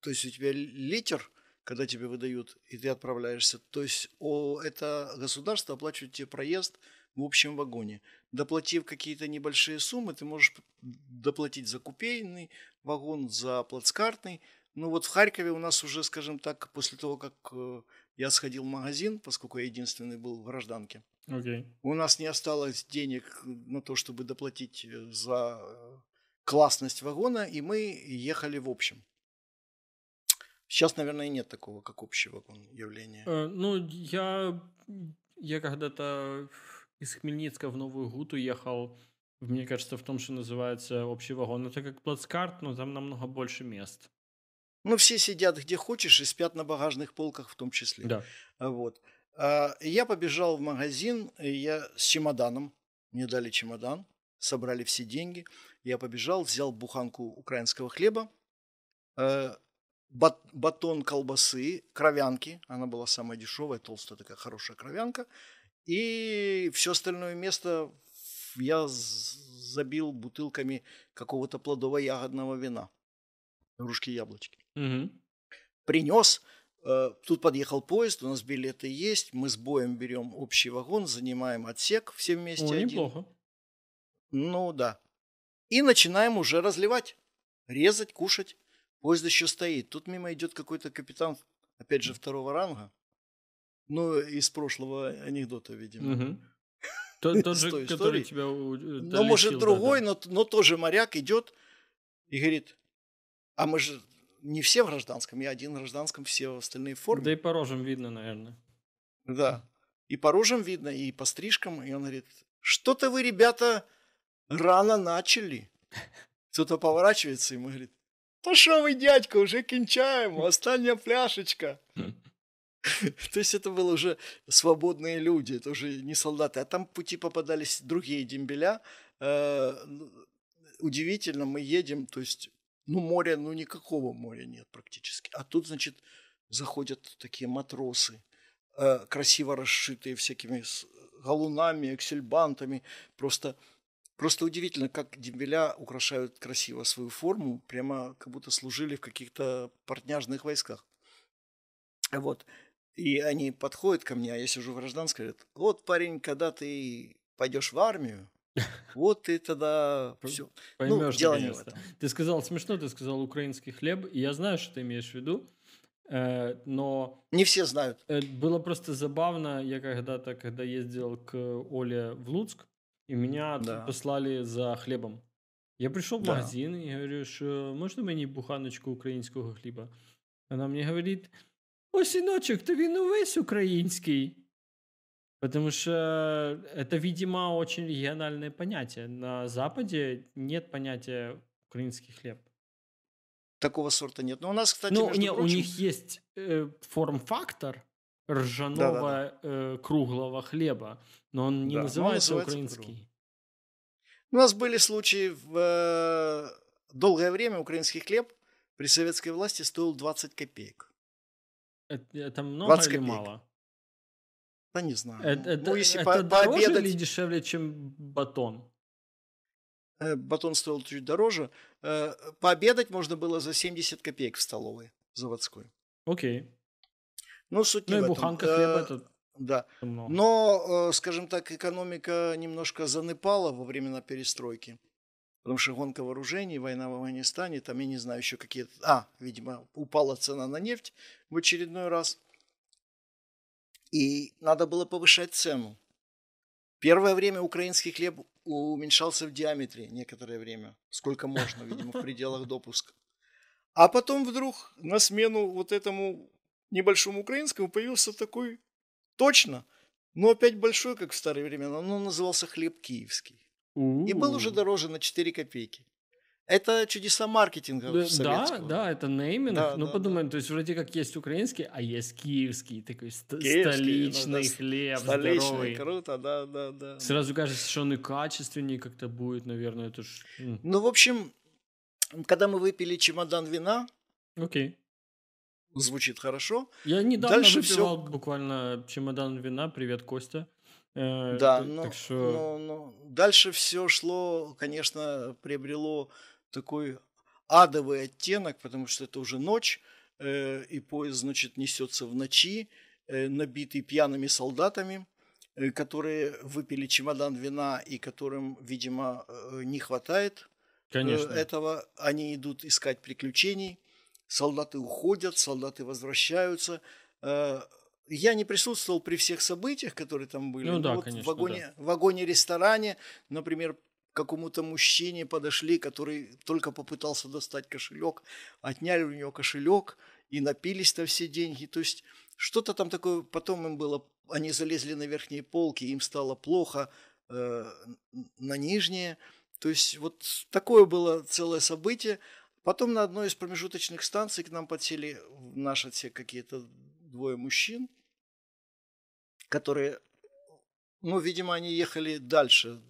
то есть у тебя литер – когда тебе выдают, и ты отправляешься. То есть о, это государство оплачивает тебе проезд в общем вагоне. Доплатив какие-то небольшие суммы, ты можешь доплатить за купейный вагон, за плацкартный. Ну вот в Харькове у нас уже, скажем так, после того, как э, я сходил в магазин, поскольку я единственный был в гражданке, okay. у нас не осталось денег на то, чтобы доплатить э, за э, классность вагона, и мы ехали в общем. Сейчас, наверное, нет такого, как общего явления. Э, ну, я, я когда-то из Хмельницка в Новую Гуту ехал, мне кажется, в том, что называется общий вагон. Это как плацкарт, но там намного больше мест. Ну, все сидят где хочешь и спят на багажных полках в том числе. Да. Вот. А, я побежал в магазин, я с чемоданом, мне дали чемодан, собрали все деньги. Я побежал, взял буханку украинского хлеба, э, бат, батон колбасы, кровянки. Она была самая дешевая, толстая такая хорошая кровянка. И все остальное место я забил бутылками какого-то плодово-ягодного вина. Грушки яблочки. Угу. Принес. Э, тут подъехал поезд, у нас билеты есть. Мы с боем берем общий вагон, занимаем отсек все вместе. О, один. неплохо. Ну да. И начинаем уже разливать, резать, кушать. Поезд еще стоит. Тут мимо идет какой-то капитан, опять же, второго ранга. Ну, из прошлого анекдота, видимо. Угу. Тот, тот же, который тебя Ну, может, другой, да, да. Но, но тоже моряк идет и говорит, а мы же не все в гражданском, я один в гражданском, все остальные в форме. Да и по рожам видно, наверное. Да. И по рожам видно, и по стрижкам. И он говорит, что-то вы, ребята, рано начали. Кто-то поворачивается ему говорит, да что вы, дядька, уже кончаем, остальная пляшечка. То есть это было уже свободные люди, это уже не солдаты. А там пути попадались другие дембеля. Э, удивительно, мы едем, то есть, ну, моря, ну, никакого моря нет практически. А тут, значит, заходят такие матросы, э, красиво расшитые всякими галунами, эксельбантами. Просто, просто удивительно, как дембеля украшают красиво свою форму, прямо как будто служили в каких-то портняжных войсках. Вот. И они подходят ко мне, а я сижу в гражданской, говорят, вот, парень, когда ты пойдешь в армию, вот ты тогда все. Поймешь, ну, дело не в этом. Ты сказал смешно, ты сказал украинский хлеб, и я знаю, что ты имеешь в виду, э, но... Не все знают. Э, было просто забавно, я когда-то, когда ездил к Оле в Луцк, и меня да. послали за хлебом. Я пришел в магазин да. и говорю, что можно мне буханочку украинского хлеба? Она мне говорит, о, синочек, то він увесь український. Потому что это, видимо, очень региональное понятие. На Западе нет понятия украинский хлеб. Такого сорта нет. Но у нас, кстати, ну, не, прочим... у них есть э, форм-фактор ржаного да, да, да. Э, круглого хлеба, но он не да, называется, он называется украинский. У нас были случаи в э, долгое время украинский хлеб при советской власти стоил 20 копеек. Это, это много или копеек. мало? Да не знаю. Это, ну, если это по, дороже пообедать... или дешевле, чем батон? Э, батон стоил чуть дороже. Э, пообедать можно было за 70 копеек в столовой заводской. Окей. Ну, суть ну, не и буханка хлеба это да. Но, скажем так, экономика немножко занепала во времена перестройки. Потому что гонка вооружений, война в Афганистане, там, я не знаю, еще какие-то... А, видимо, упала цена на нефть в очередной раз. И надо было повышать цену. Первое время украинский хлеб уменьшался в диаметре некоторое время. Сколько можно, видимо, в пределах допуска. А потом вдруг на смену вот этому небольшому украинскому появился такой точно, но опять большой, как в старые времена. Он назывался хлеб киевский. У-у-у. И был уже дороже на 4 копейки. Это чудеса маркетинга да, советского. Да, да, это нейминг. Да, ну, да, подумаем, да. то есть вроде как есть украинский, а есть киевский, такой ст- киевский, столичный ну, хлеб, столичный, здоровый. круто, да, да, да. Сразу кажется, что он и качественнее как-то будет, наверное, это ж... Ну, в общем, когда мы выпили чемодан вина... Окей. Звучит хорошо. Я недавно Дальше выпивал все... буквально чемодан вина. Привет, Костя. Э, да, но, так что... но, но дальше все шло, конечно, приобрело такой адовый оттенок, потому что это уже ночь, э, и поезд, значит, несется в ночи, э, набитый пьяными солдатами, э, которые выпили чемодан вина и которым, видимо, э, не хватает э, Конечно. этого. Они идут искать приключений, солдаты уходят, солдаты возвращаются. Э, я не присутствовал при всех событиях, которые там были. Ну да, вот конечно, в вагоне, да. в вагоне-ресторане, например, какому-то мужчине подошли, который только попытался достать кошелек, отняли у него кошелек и напились-то все деньги. То есть что-то там такое, потом им было, они залезли на верхние полки, им стало плохо э, на нижние. То есть вот такое было целое событие. Потом на одной из промежуточных станций к нам подсели в наш отсек какие-то двое мужчин, которые, ну, видимо, они ехали дальше,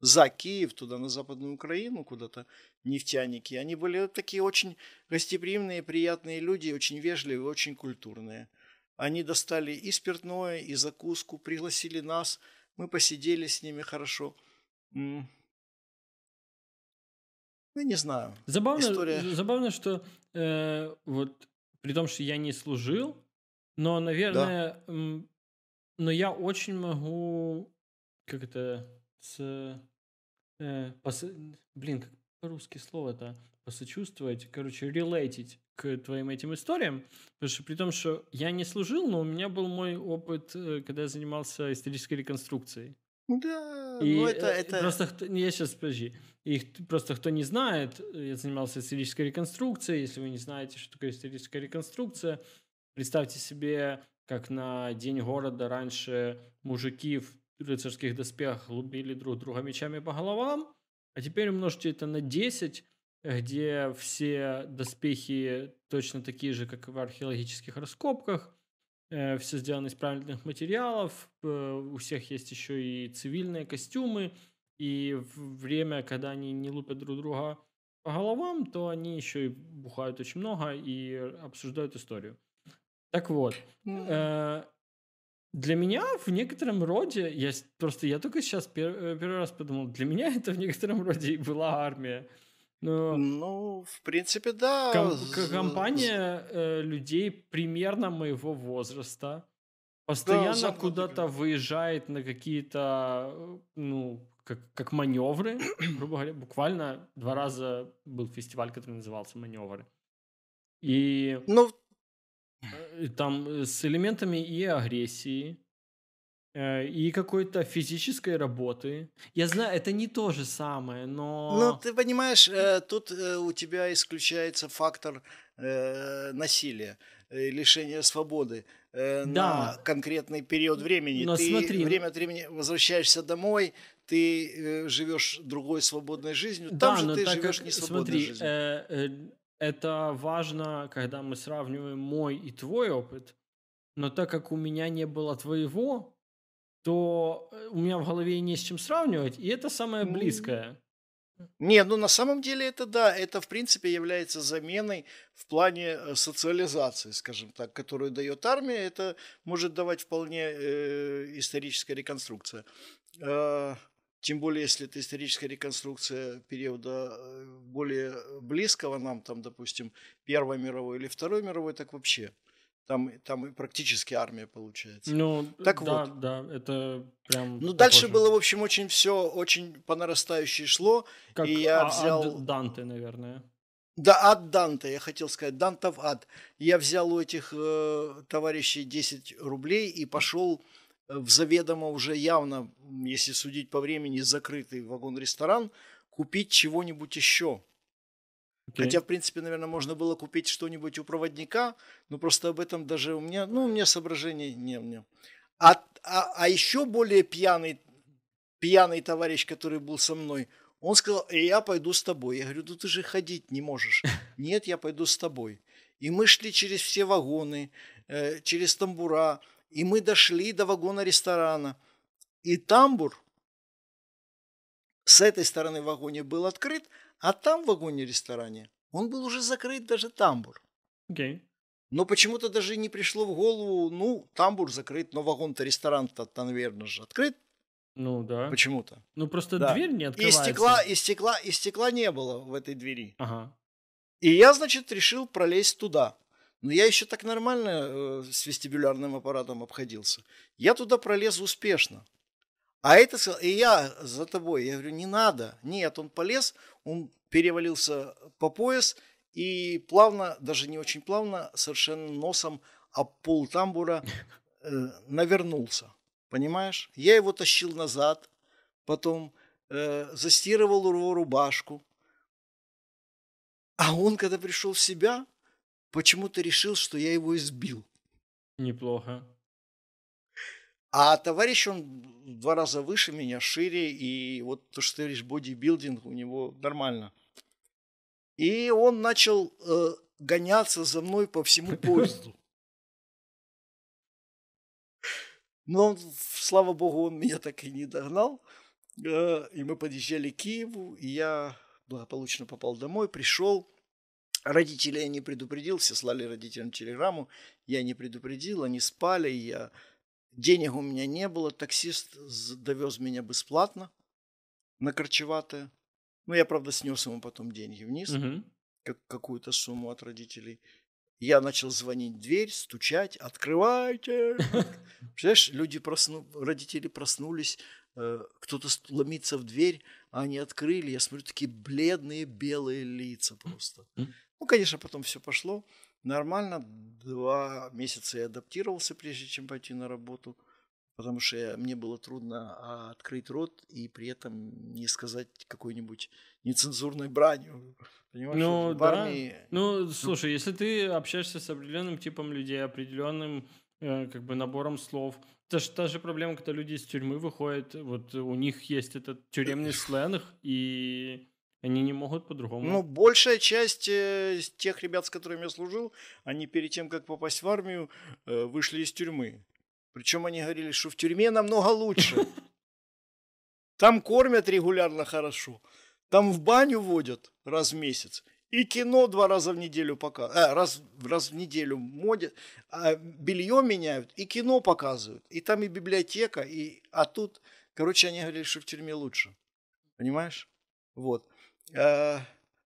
за Киев, туда, на Западную Украину, куда-то, нефтяники. Они были такие очень гостеприимные, приятные люди, очень вежливые, очень культурные. Они достали и спиртное, и закуску, пригласили нас, мы посидели с ними хорошо. Ну, не знаю. Забавно, История... забавно что э, вот при том, что я не служил, но, наверное, да. но я очень могу, как это, с, э, пос, блин, по-русски слово-то? Посочувствовать, короче, релейтить к твоим этим историям, потому что при том, что я не служил, но у меня был мой опыт, э, когда я занимался исторической реконструкцией. Да, и ну это, это... Просто, я сейчас, подожди, их просто кто не знает, я занимался исторической реконструкцией, если вы не знаете, что такое историческая реконструкция, представьте себе, как на День города раньше мужики в рыцарских доспехах лупили друг друга мечами по головам, а теперь умножьте это на 10, где все доспехи точно такие же, как в археологических раскопках, э, все сделано из правильных материалов, э, у всех есть еще и цивильные костюмы, и в время, когда они не лупят друг друга по головам, то они еще и бухают очень много и обсуждают историю. Так вот, э, для меня в некотором роде, я просто я только сейчас пер, э, первый раз подумал, для меня это в некотором роде и была армия. Но ну, в принципе, да. Ком- компания э, людей примерно моего возраста постоянно да, куда-то выезжает на какие-то, э, ну, как, как маневры, грубо говоря, буквально два раза был фестиваль, который назывался «Маневры». И ну, э, там э, с элементами и агрессии, и какой-то физической работы. Я знаю, это не то же самое, но... Ну, ты понимаешь, тут у тебя исключается фактор насилия, лишения свободы да. на конкретный период времени. Но ты смотри... время от времени возвращаешься домой, ты э, живешь другой свободной жизнью, там да, же ты живешь как, не свободной смотри, жизнью. Э, э, это важно, когда мы сравниваем мой и твой опыт, но так как у меня не было твоего, то э, у меня в голове не с чем сравнивать, и это самое близкое. Не, ну на самом деле это да, это в принципе является заменой в плане э, социализации, скажем так, которую дает армия, это может давать вполне э, историческая реконструкция. Э, тем более, если это историческая реконструкция периода э, более близкого нам, там, допустим, Первой мировой или Второй мировой, так вообще. Там, там практически армия получается. Ну, так да, вот. Да, это прям. Ну, похоже. дальше было, в общем, очень все очень по нарастающей шло. Как и я а, взял. От Данте, наверное. Да, от Данте, я хотел сказать, Дантов ад. Я взял у этих э, товарищей 10 рублей и пошел в заведомо уже явно, если судить по времени, закрытый вагон-ресторан, купить чего-нибудь еще. Okay. Хотя, в принципе, наверное, можно было купить что-нибудь у проводника, но просто об этом даже у меня, ну, у меня соображений не мне. А, а, а еще более пьяный, пьяный товарищ, который был со мной, он сказал, я пойду с тобой. Я говорю, ну ты же ходить не можешь. Нет, я пойду с тобой. И мы шли через все вагоны, э, через тамбура, и мы дошли до вагона ресторана. И тамбур с этой стороны в вагоне был открыт, а там в вагоне-ресторане он был уже закрыт, даже тамбур. Okay. Но почему-то даже не пришло в голову, ну, тамбур закрыт, но вагон-то ресторан-то, наверное, же открыт. Ну да. Почему-то. Ну просто да. дверь не открывается. И стекла, и стекла, и стекла не было в этой двери. Ага. И я, значит, решил пролезть туда. Но я еще так нормально э, с вестибулярным аппаратом обходился. Я туда пролез успешно. А это сказал, и я за тобой. Я говорю, не надо. Нет, он полез, он перевалился по пояс и плавно, даже не очень плавно, совершенно носом об пол тамбура э, навернулся. Понимаешь? Я его тащил назад, потом э, застирывал его рубашку. А он, когда пришел в себя, почему-то решил, что я его избил. Неплохо. А товарищ, он в два раза выше меня, шире, и вот то, что ты говоришь, бодибилдинг у него нормально. И он начал э, гоняться за мной по всему поезду. Но, слава богу, он меня так и не догнал. Э, и мы подъезжали к Киеву, и я благополучно попал домой, пришел. Родителей я не предупредил, все слали родителям телеграмму. Я не предупредил, они спали, я Денег у меня не было, таксист довез меня бесплатно на Корчеватое. Ну, я, правда, снес ему потом деньги вниз, угу. как, какую-то сумму от родителей. Я начал звонить в дверь, стучать, открывайте. Представляешь, люди просну... родители проснулись, э, кто-то ломится в дверь, а они открыли, я смотрю, такие бледные белые лица просто. Ну, конечно, потом все пошло нормально. Два месяца я адаптировался, прежде чем пойти на работу, потому что я, мне было трудно а, открыть рот и при этом не сказать какой-нибудь нецензурной бранью. Понимаешь, ну, в армии... Ну, слушай, если ты общаешься с определенным типом людей, определенным э, как бы набором слов, это же та же проблема, когда люди из тюрьмы выходят, вот у них есть этот тюремный сленг, и они не могут по-другому. Ну, большая часть э, тех ребят, с которыми я служил, они перед тем, как попасть в армию, э, вышли из тюрьмы. Причем они говорили, что в тюрьме намного лучше. Там кормят регулярно хорошо. Там в баню водят раз в месяц. И кино два раза в неделю пока, а, раз, раз в неделю модят, а белье меняют, и кино показывают. И там и библиотека, и, а тут, короче, они говорили, что в тюрьме лучше. Понимаешь? Вот. А,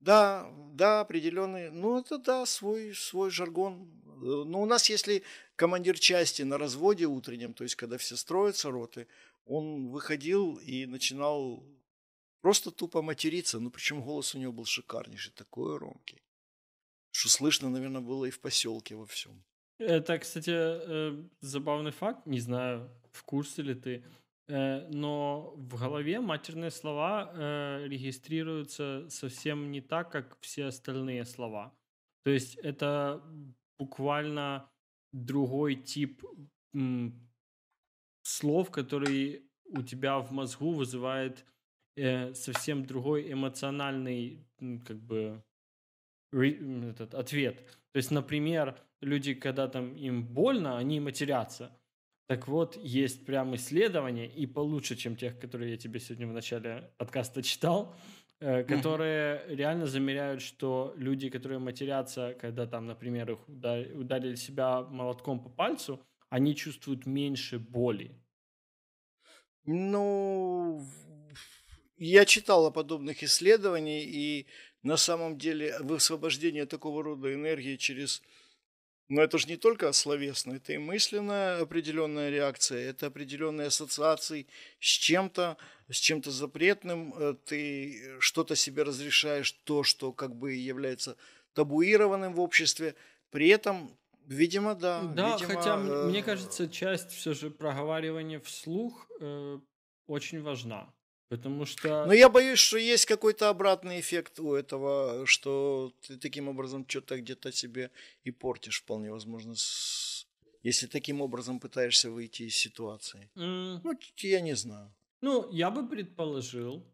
да, да, определенный, ну это да, свой, свой жаргон. Но у нас, если командир части на разводе утреннем, то есть когда все строятся роты, он выходил и начинал Просто тупо материться, ну причем голос у него был шикарнейший, такой громкий, что слышно, наверное, было и в поселке во всем. Это, кстати, э, забавный факт, не знаю, в курсе ли ты, э, но в голове матерные слова э, регистрируются совсем не так, как все остальные слова. То есть это буквально другой тип слов, который у тебя в мозгу вызывает э, совсем другой эмоциональный, как бы, этот ответ. То есть, например, люди, когда там им больно, они матерятся. Так вот, есть прям исследования, и получше, чем тех, которые я тебе сегодня в начале подкаста читал, э, которые mm-hmm. реально замеряют, что люди, которые матерятся, когда там, например, их ударили себя молотком по пальцу, они чувствуют меньше боли. Ну, я читал о подобных исследованиях, и на самом деле высвобождение такого рода энергии через... Но это же не только словесно, это и мысленная определенная реакция, это определенные ассоциации с чем-то, с чем-то запретным, э, ты что-то себе разрешаешь, то, что как бы является табуированным в обществе, при этом Видимо, да. Да, видимо, хотя э... мне кажется, часть все же проговаривания вслух э, очень важна. Потому что... Но я боюсь, что есть какой-то обратный эффект у этого, что ты таким образом что-то где-то себе и портишь, вполне возможно, с... если таким образом пытаешься выйти из ситуации. Mm. Ну, я не знаю. Ну, я бы предположил,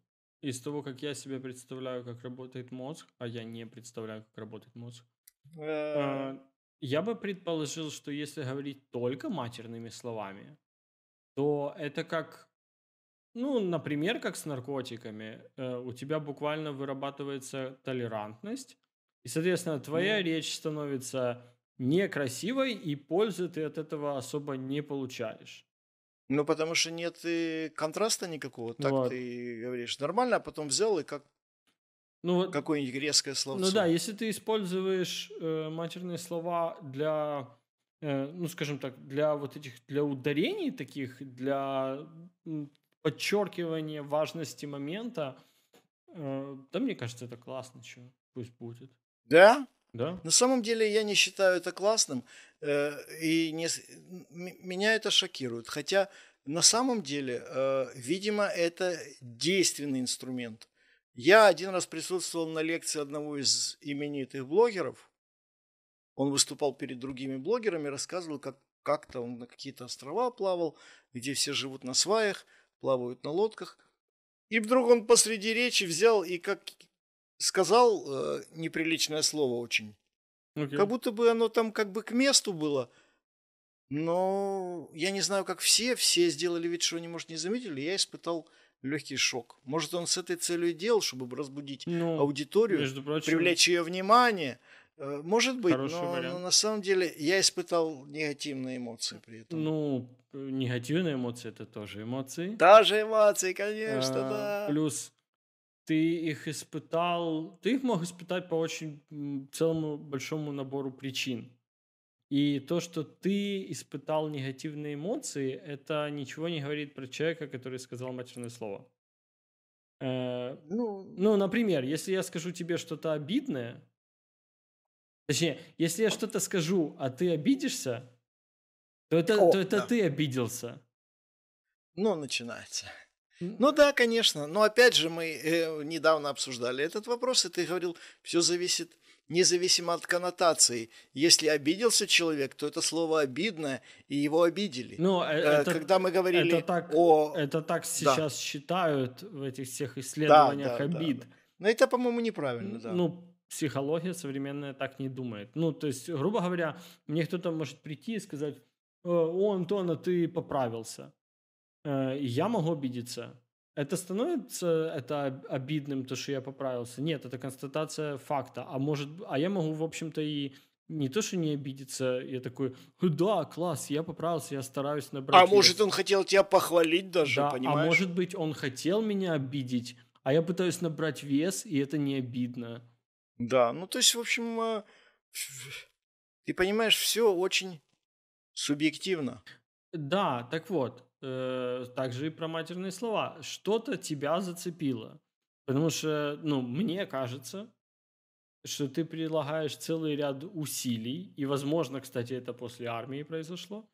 из того, как я себе представляю, как работает мозг, а я не представляю, как работает мозг, э. я бы предположил, что если говорить только матерными словами, то это как ну, например, как с наркотиками, э, у тебя буквально вырабатывается толерантность, и, соответственно, твоя mm. речь становится некрасивой, и пользы ты от этого особо не получаешь. Ну, потому что нет и контраста никакого. Так вот. ты говоришь нормально, а потом взял и как ну, вот, какое-нибудь резкое слово. Ну да, если ты используешь э, матерные слова для, э, ну скажем так, для вот этих, для ударений таких, для подчеркивание важности момента, э, да, мне кажется, это классно, что пусть будет. Да? Да. На самом деле я не считаю это классным, э, и не, меня это шокирует. Хотя на самом деле, э, видимо, это действенный инструмент. Я один раз присутствовал на лекции одного из именитых блогеров. Он выступал перед другими блогерами, рассказывал, как как-то он на какие-то острова плавал, где все живут на сваях, плавают на лодках. И вдруг он посреди речи взял и как сказал э, неприличное слово очень. Okay. Как будто бы оно там как бы к месту было. Но я не знаю, как все. Все сделали вид, что они, может, не заметили. Я испытал легкий шок. Может, он с этой целью и делал, чтобы разбудить ну, аудиторию, прочим, привлечь ее внимание. Э, может быть, но, но на самом деле я испытал негативные эмоции при этом. Ну, негативные эмоции это тоже эмоции. Тоже эмоции, конечно, а, да. Плюс ты их испытал, ты их мог испытать по очень целому большому набору причин. И то, что ты испытал негативные эмоции, это ничего не говорит про человека, который сказал матерное слово. Э, ну, ну, например, если я скажу тебе что-то обидное, точнее, если я что-то скажу, а ты обидишься, то это, О, то это да. ты обиделся. Ну, начинается. Ну да, конечно. Но опять же, мы э, недавно обсуждали этот вопрос, и ты говорил, все зависит независимо от коннотации. Если обиделся человек, то это слово обидное, и его обидели. Ну, э, э, это, Когда мы говорили это так, о... Это так сейчас да. считают в этих всех исследованиях да, да, обид. Да, да. Но это, по-моему, неправильно, да. Ну, психология современная так не думает. Ну, то есть, грубо говоря, мне кто-то может прийти и сказать, о, Антон, а ты поправился. Э, я могу обидеться. Это становится это обидным, то, что я поправился? Нет, это констатация факта. А может, а я могу, в общем-то, и не то, что не обидеться, я такой, да, класс, я поправился, я стараюсь набрать. А вес. может, он хотел тебя похвалить даже, да, а понимаешь? А может быть, он хотел меня обидеть, а я пытаюсь набрать вес, и это не обидно. Да, ну то есть, в общем, э, ты понимаешь, все очень субъективно. Да, так вот, э, также и про матерные слова. Что-то тебя зацепило. Потому что, ну, мне кажется, что ты прилагаешь целый ряд усилий, и, возможно, кстати, это после армии произошло,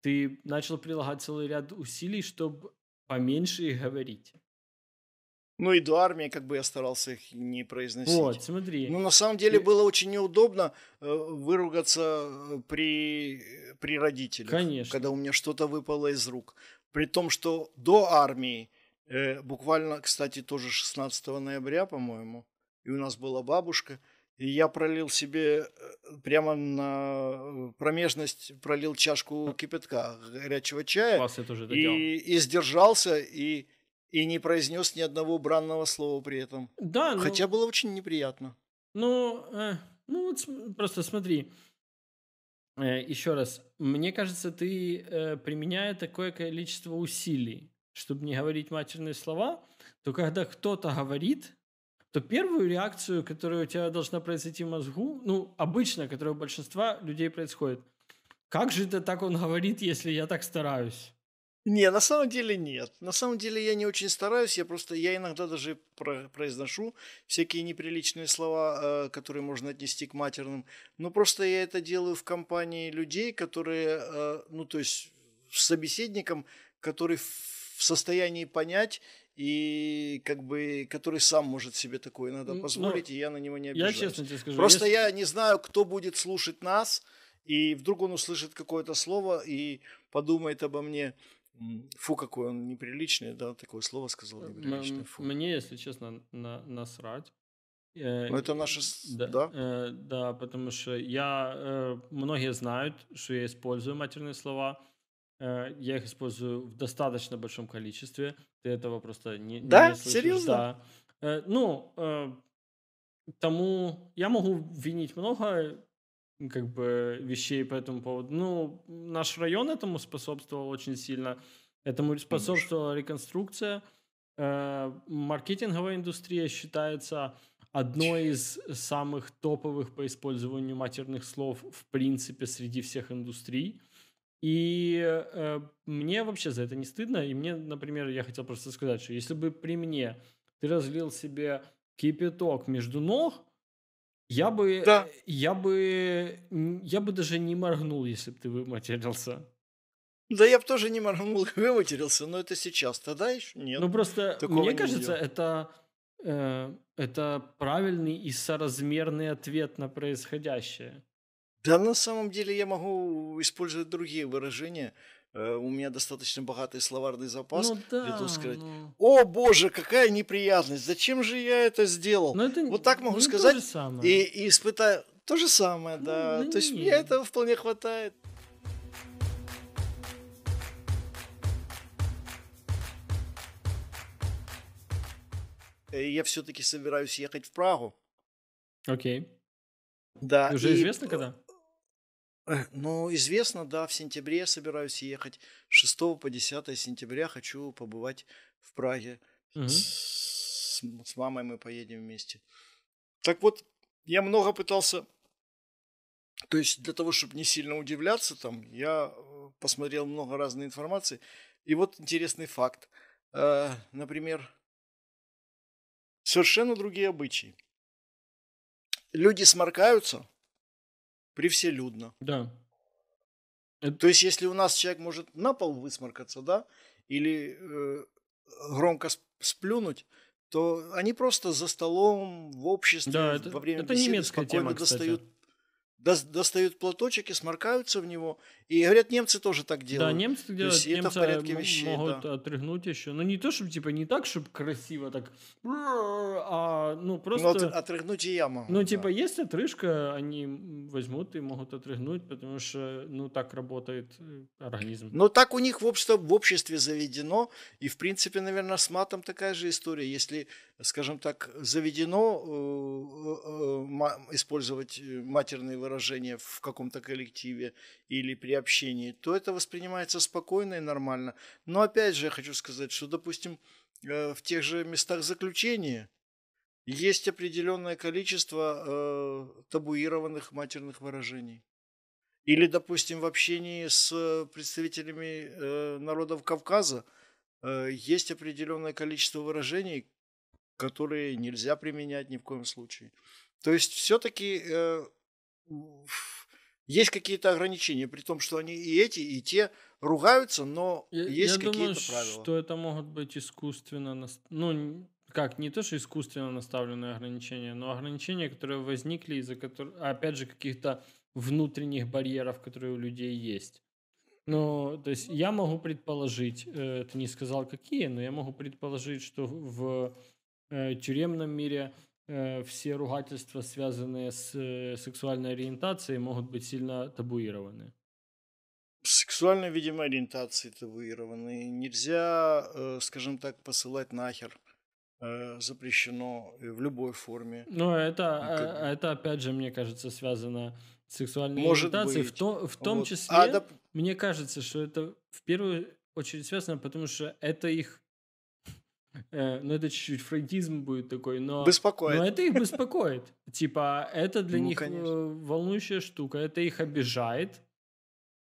ты начал прилагать целый ряд усилий, чтобы поменьше их говорить. Ну и до армии как бы я старался их не произносить. Вот, смотри. Ну на самом деле было очень неудобно э, выругаться э, при, при родителях. Конечно. Когда у меня что-то выпало из рук. При том, что до армии, э, буквально, кстати, тоже 16 ноября, по-моему, и у нас была бабушка, и я пролил себе э, прямо на промежность, пролил чашку кипятка горячего чая. Вас я тоже и, и сдержался, и и не произнес ни одного бранного слова при этом. Да, ну, Хотя было очень неприятно. Ну, э, ну вот просто смотри. Э, еще раз. Мне кажется, ты, э, применяя такое количество усилий, чтобы не говорить матерные слова, то когда кто-то говорит, то первую реакцию, которая у тебя должна произойти в мозгу, ну, обычно, которая у большинства людей происходит, как же это так он говорит, если я так стараюсь? Не, на самом деле нет. На самом деле я не очень стараюсь, я просто, я иногда даже про, произношу всякие неприличные слова, э, которые можно отнести к матерным, но просто я это делаю в компании людей, которые, э, ну то есть с собеседником, который в состоянии понять и как бы который сам может себе такое иногда позволить, но и я на него не обижаюсь. Я честно тебе скажу. Просто если... я не знаю, кто будет слушать нас, и вдруг он услышит какое-то слово и подумает обо мне, Фу, какой он неприличный, да, такое слово сказал неприличное. Фу. Мне, если честно, на, насрать. Э, ну, это наше, да? Да, э, да потому что я, э, многие знают, что я использую матерные слова, э, я их использую в достаточно большом количестве, ты этого просто не, да? не слышишь. Серьезно? Да. Э, ну, э, тому я могу винить много как бы вещей по этому поводу. Ну, наш район этому способствовал очень сильно. Этому способствовала реконструкция. Э, маркетинговая индустрия считается одной из самых топовых по использованию матерных слов в принципе среди всех индустрий. И э, мне вообще за это не стыдно. И мне, например, я хотел просто сказать, что если бы при мне ты разлил себе кипяток между ног, я бы, да. я бы, я бы даже не моргнул, если бы ты выматерился. Да я бы тоже не моргнул, выматерился, но это сейчас, тогда еще нет. Ну просто, мне кажется, это, э, это правильный и соразмерный ответ на происходящее. Да на самом деле я могу использовать другие выражения, Э, у меня достаточно богатый словарный запас ну, да, того сказать, ну... о боже, какая неприятность, зачем же я это сделал? Но ну, это вот так могу не сказать то же самое. И, и испытаю то же самое, ну, да. Ну, то есть мне этого вполне хватает. Э, я все-таки собираюсь ехать в Прагу. Окей. Да. Уже и... известно когда? Ну, известно, да, в сентябре я собираюсь ехать. С 6 по 10 сентября хочу побывать в Праге. Угу. С, с мамой мы поедем вместе. Так вот, я много пытался То есть для того, чтобы не сильно удивляться, там, я э, посмотрел много разной информации. И вот интересный факт. Э, например, совершенно другие обычаи. Люди сморкаются при вселюдно. Да. То есть, если у нас человек может на пол высморкаться, да, или э, громко сплюнуть, то они просто за столом в обществе да, это, во время это беседы спокойно тема, кстати достают платочек и сморкаются в него. И говорят, немцы тоже так делают. Да, немцы так делают. Немцы это в порядке вещей, могут да. отрыгнуть еще. Ну, не то, чтобы, типа, не так, чтобы красиво так, а, ну, просто... Ну, отрыгнуть и я могу. Ну, типа, да. есть отрыжка, они возьмут и могут отрыгнуть, потому что, ну, так работает э, организм. Но так у них в обществе, в обществе заведено, и, в принципе, наверное, с матом такая же история. Если, скажем так, заведено э, э, использовать матерные выражения в каком-то коллективе или при общении, то это воспринимается спокойно и нормально. Но опять же я хочу сказать, что, допустим, э, в тех же местах заключения есть определенное количество э, табуированных матерных выражений. Или, допустим, в общении с представителями э, народов Кавказа э, есть определенное количество выражений, которые нельзя применять ни в коем случае. То есть все-таки э, есть какие-то ограничения, при том, что они и эти, и те ругаются, но я, есть какие-то думаю, правила. что это могут быть искусственно, ну, как, не то, что искусственно наставленные ограничения, но ограничения, которые возникли из-за которых, опять же, каких-то внутренних барьеров, которые у людей есть. Ну, то есть я могу предположить, э, ты не сказал какие, но я могу предположить, что в э, тюремном мире все ругательства, связанные с сексуальной ориентацией, могут быть сильно табуированы. Сексуальной, видимо, ориентации табуированы. Нельзя, скажем так, посылать нахер запрещено в любой форме. Но это, ну, как... это опять же, мне кажется, связано с сексуальной Может ориентацией. Быть. В, то, в том вот. числе, а, да... мне кажется, что это в первую очередь связано, потому что это их ну, это чуть-чуть фрейдизм будет такой, но... Беспокоит. Но это их беспокоит. Типа, это для ну, них конечно. Э, волнующая штука, это их обижает.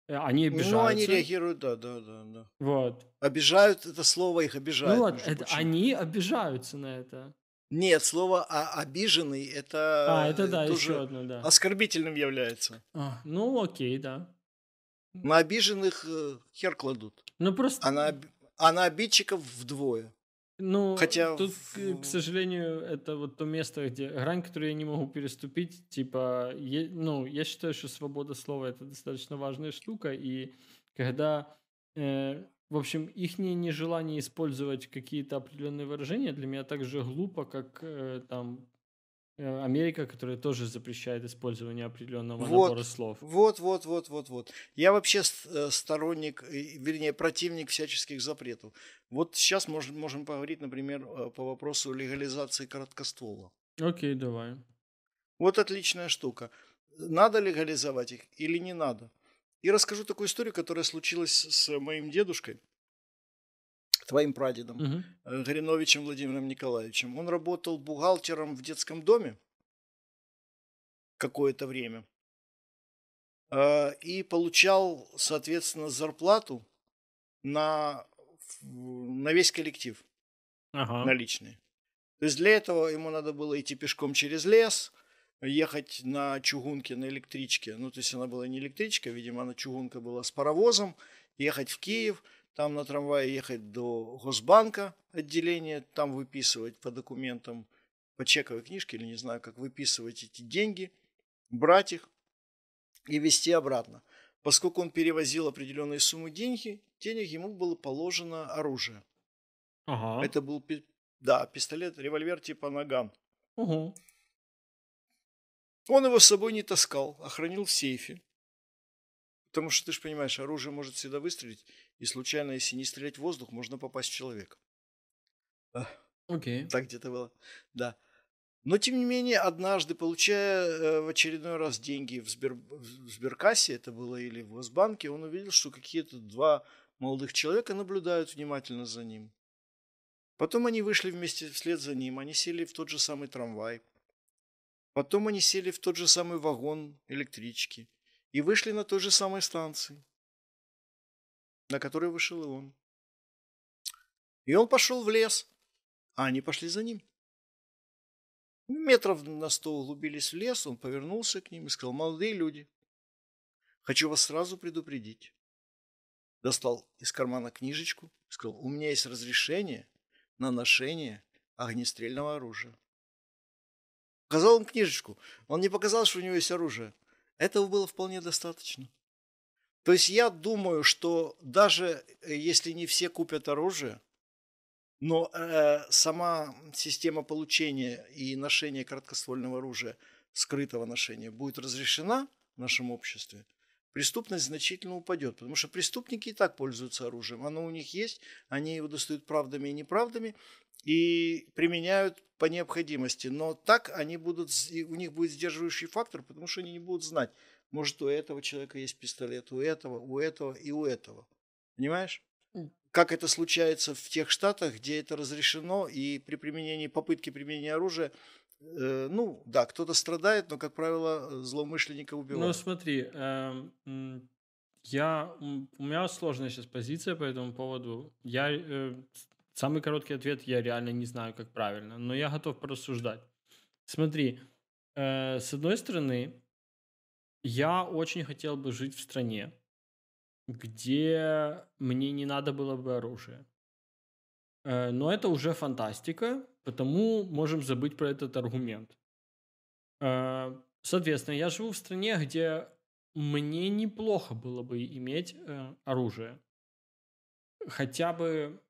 Э, они обижаются. Ну, они реагируют, да, да, да, да. Вот. Обижают, это слово их обижает. Ну, вот, это, они обижаются на это. Нет, слово а, обиженный это, а, это да, еще одно, да. оскорбительным является. А, ну, окей, да. На обиженных хер кладут. Ну, просто... А на, а на обидчиков вдвое. Ну, Хотя тут, в... к сожалению, это вот то место, где грань, которую я не могу переступить. Типа, е... ну, я считаю, что свобода слова это достаточно важная штука, и когда, э, в общем, их нежелание использовать какие-то определенные выражения для меня так же глупо, как э, там Америка, которая тоже запрещает использование определенного вот, набора слов. Вот, вот, вот, вот, вот. Я вообще э, сторонник, вернее, противник всяческих запретов. Вот сейчас можем, можем поговорить, например, э, по вопросу легализации короткоствола. Окей, давай. Вот отличная штука. Надо легализовать их или не надо? И расскажу такую историю, которая случилась с моим дедушкой твоим прадедом, угу. Гориновичем Владимиром Николаевичем. Он работал бухгалтером в детском доме какое-то время э, и получал, соответственно, зарплату на, на весь коллектив ага. наличные. То есть для этого ему надо было идти пешком через лес, ехать на чугунке, на электричке. Ну, то есть она была не электричка, видимо, она чугунка была с паровозом, ехать в Киев – там на трамвае ехать до Госбанка отделения, там выписывать по документам, по чековой книжке или не знаю, как выписывать эти деньги, брать их и везти обратно. Поскольку он перевозил определенные суммы деньги, денег ему было положено оружие. Ага. Это был, да, пистолет, револьвер типа наган. Угу. Он его с собой не таскал, а хранил в сейфе. Потому что ты же понимаешь, оружие может всегда выстрелить, и случайно, если не стрелять в воздух, можно попасть в человека. Окей. Okay. Так где-то было. Да. Но, тем не менее, однажды, получая э, в очередной раз деньги в, Сбер... в Сберкассе, это было или в Госбанке, он увидел, что какие-то два молодых человека наблюдают внимательно за ним. Потом они вышли вместе вслед за ним, они сели в тот же самый трамвай. Потом они сели в тот же самый вагон электрички и вышли на той же самой станции, на которой вышел и он. И он пошел в лес, а они пошли за ним. Метров на сто углубились в лес, он повернулся к ним и сказал, молодые люди, хочу вас сразу предупредить. Достал из кармана книжечку, сказал, у меня есть разрешение на ношение огнестрельного оружия. Показал им книжечку. Он не показал, что у него есть оружие. Этого было вполне достаточно. То есть я думаю, что даже э, если не все купят оружие, но э, сама система получения и ношения короткоствольного оружия, скрытого ношения, будет разрешена в нашем обществе, преступность значительно упадет. Потому что преступники и так пользуются оружием. Оно у них есть, они его достают правдами и неправдами и применяют по необходимости. Но так они будут, у них будет сдерживающий фактор, потому что они не будут знать, может у этого человека есть пистолет, у этого, у этого и у этого. Понимаешь? Как это случается в тех штатах, где это разрешено, и при применении, попытки применения оружия, э, ну да, кто-то страдает, но, как правило, злоумышленника ну, убивают. Ну смотри, э, я, у меня сложная сейчас позиция по этому поводу. Я э, Самый короткий ответ я реально не знаю, как правильно, но я готов порассуждать. Смотри, э, с одной стороны, я очень хотел бы жить в стране, где мне не надо было бы оружие. Э, но это уже фантастика, потому можем забыть про этот аргумент. Э, соответственно, я живу в стране, где мне неплохо было бы иметь э, оружие. Хотя бы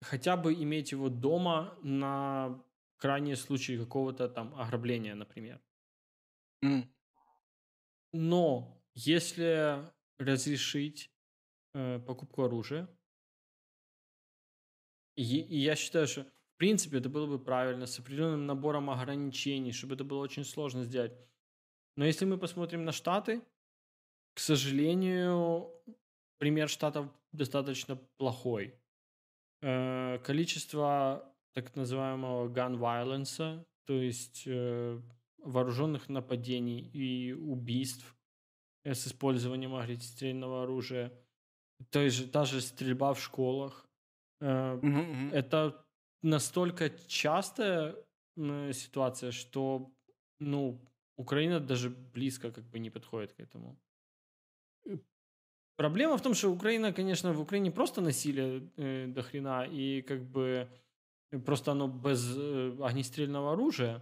хотя бы иметь его дома на крайний случай какого-то там ограбления, например. Mm. Но если разрешить э, покупку оружия, и, и я считаю, что в принципе это было бы правильно, с определенным набором ограничений, чтобы это было очень сложно сделать. Но если мы посмотрим на Штаты, к сожалению, пример Штатов достаточно плохой. Э, количество так называемого gun violence, то есть э, вооруженных нападений и убийств с использованием огнестрельного оружия, то есть даже стрельба в школах. Угу. Это настолько частая ситуация, что ну, Украина даже близко как бы не подходит к этому. Проблема в том, что Украина, конечно, в Украине просто насилие э, до хрена, и как бы просто оно без э, огнестрельного оружия.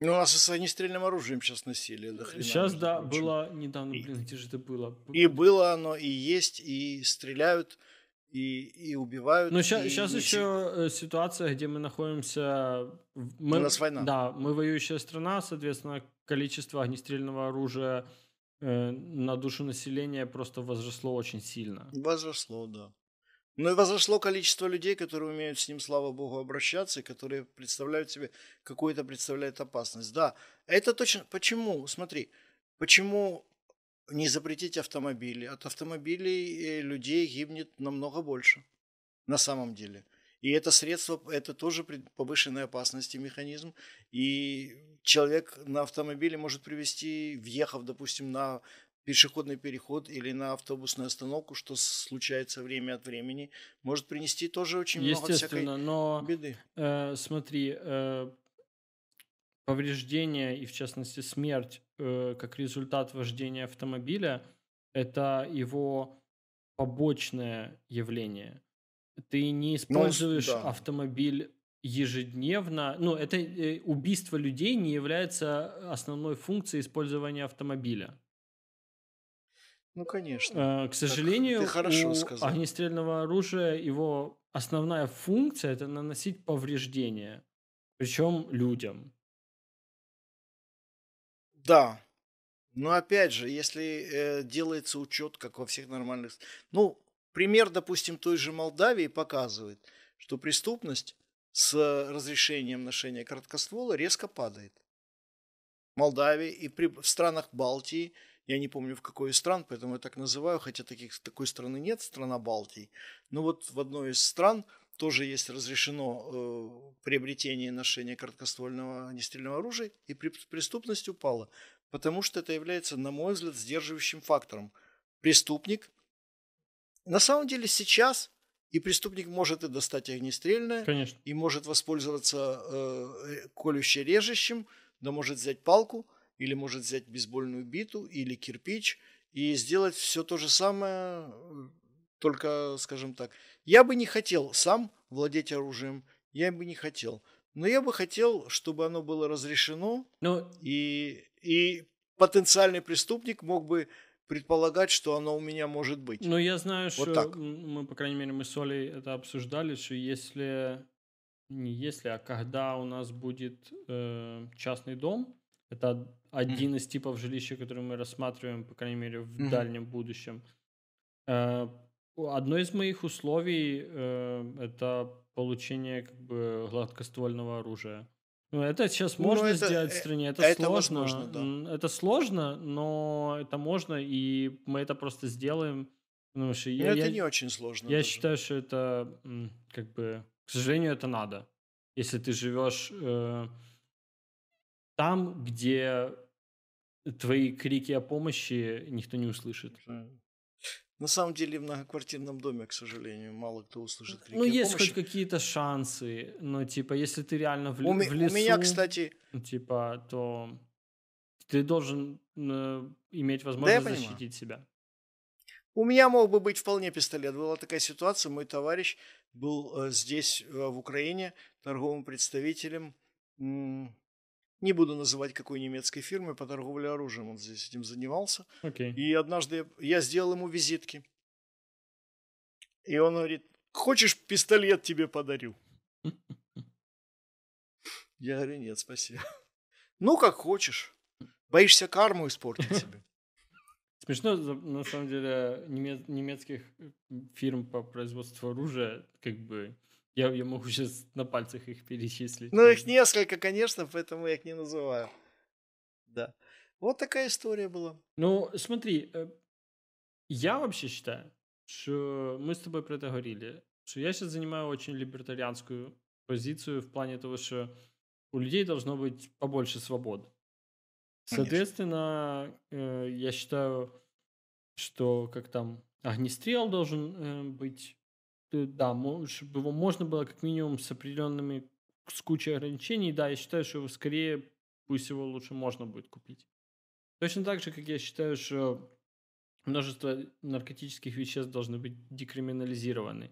Ну, у нас и с огнестрельным оружием сейчас насилие до хрена. Сейчас, да, прочим. было недавно, блин, где же это было? И было оно, и есть, и стреляют, и, и убивают. Но сейчас, и, сейчас и еще все... ситуация, где мы находимся... Мы, у нас война. Да, мы воюющая страна, соответственно, количество огнестрельного оружия Э, на душу населения просто возросло очень сильно. Возросло, да. Ну и возросло количество людей, которые умеют с ним, слава богу, обращаться, и которые представляют себе какую-то представляет опасность. Да, это точно. Почему? Смотри, почему не запретить автомобили? От автомобилей э, людей гибнет намного больше на самом деле. И это средство, это тоже повышенной опасности механизм. И человек на автомобиле может привести, въехав, допустим, на пешеходный переход или на автобусную остановку, что случается время от времени, может принести тоже очень много всякой но, беды. Э, смотри, э, повреждение и, в частности, смерть э, как результат вождения автомобиля – это его побочное явление ты не ну, используешь да. автомобиль ежедневно. Ну, это э, убийство людей не является основной функцией использования автомобиля. Ну, конечно. Э, к сожалению, ты хорошо у сказал. огнестрельного оружия его основная функция это наносить повреждения, причем людям. Да. Но опять же, если э, делается учет, как во всех нормальных... Ну, Пример, допустим, той же Молдавии показывает, что преступность с разрешением ношения короткоствола резко падает. В Молдавии и при, в странах Балтии, я не помню в какой из стран, поэтому я так называю, хотя таких, такой страны нет, страна Балтии, но вот в одной из стран тоже есть разрешено э, приобретение и ношение короткоствольного огнестрельного оружия, и преступность упала, потому что это является, на мой взгляд, сдерживающим фактором. Преступник, на самом деле сейчас и преступник может и достать огнестрельное, Конечно. и может воспользоваться э, колюще-режущим, да может взять палку, или может взять бейсбольную биту, или кирпич, и сделать все то же самое, только, скажем так, я бы не хотел сам владеть оружием, я бы не хотел. Но я бы хотел, чтобы оно было разрешено, ну, и, и потенциальный преступник мог бы предполагать, что оно у меня может быть. Ну, я знаю, вот что так. мы, по крайней мере, мы с Олей это обсуждали, что если, не если, а когда у нас будет э, частный дом, это один mm-hmm. из типов жилища, который мы рассматриваем, по крайней мере, в mm-hmm. дальнем будущем. Э, одно из моих условий э, это получение как бы гладкоствольного оружия. Ну, это сейчас ну, можно ну, это, сделать в стране. Это, это сложно. Возможно, да. Это сложно, но это можно, и мы это просто сделаем. Потому что я, это я, не очень сложно. Я даже. считаю, что это как бы, к сожалению, это надо. Если ты живешь э, там, где твои крики о помощи никто не услышит. На самом деле в многоквартирном доме, к сожалению, мало кто услышит крики Ну, есть помощи. хоть какие-то шансы, но, типа, если ты реально в, у, в лесу... У меня, кстати... Типа, то ты должен э, иметь возможность да защитить себя. У меня мог бы быть вполне пистолет. Была такая ситуация, мой товарищ был э, здесь, э, в Украине, торговым представителем не буду называть какой немецкой фирмы по торговле оружием. Он здесь этим занимался. Okay. И однажды я сделал ему визитки. И он говорит, хочешь пистолет тебе подарю? Я говорю, нет, спасибо. Ну, как хочешь. Боишься карму испортить себе. Смешно, на самом деле, немецких фирм по производству оружия, как бы, я, я могу сейчас на пальцах их перечислить. Ну, их несколько, конечно, поэтому я их не называю. Да. Вот такая история была. Ну, смотри, э, я вообще считаю, что мы с тобой про это говорили, что я сейчас занимаю очень либертарианскую позицию в плане того, что у людей должно быть побольше свобод. Соответственно, э, я считаю, что как там огнестрел должен э, да, чтобы его можно было как минимум с определенными, с кучей ограничений, да, я считаю, что скорее пусть его лучше можно будет купить. Точно так же, как я считаю, что множество наркотических веществ должны быть декриминализированы.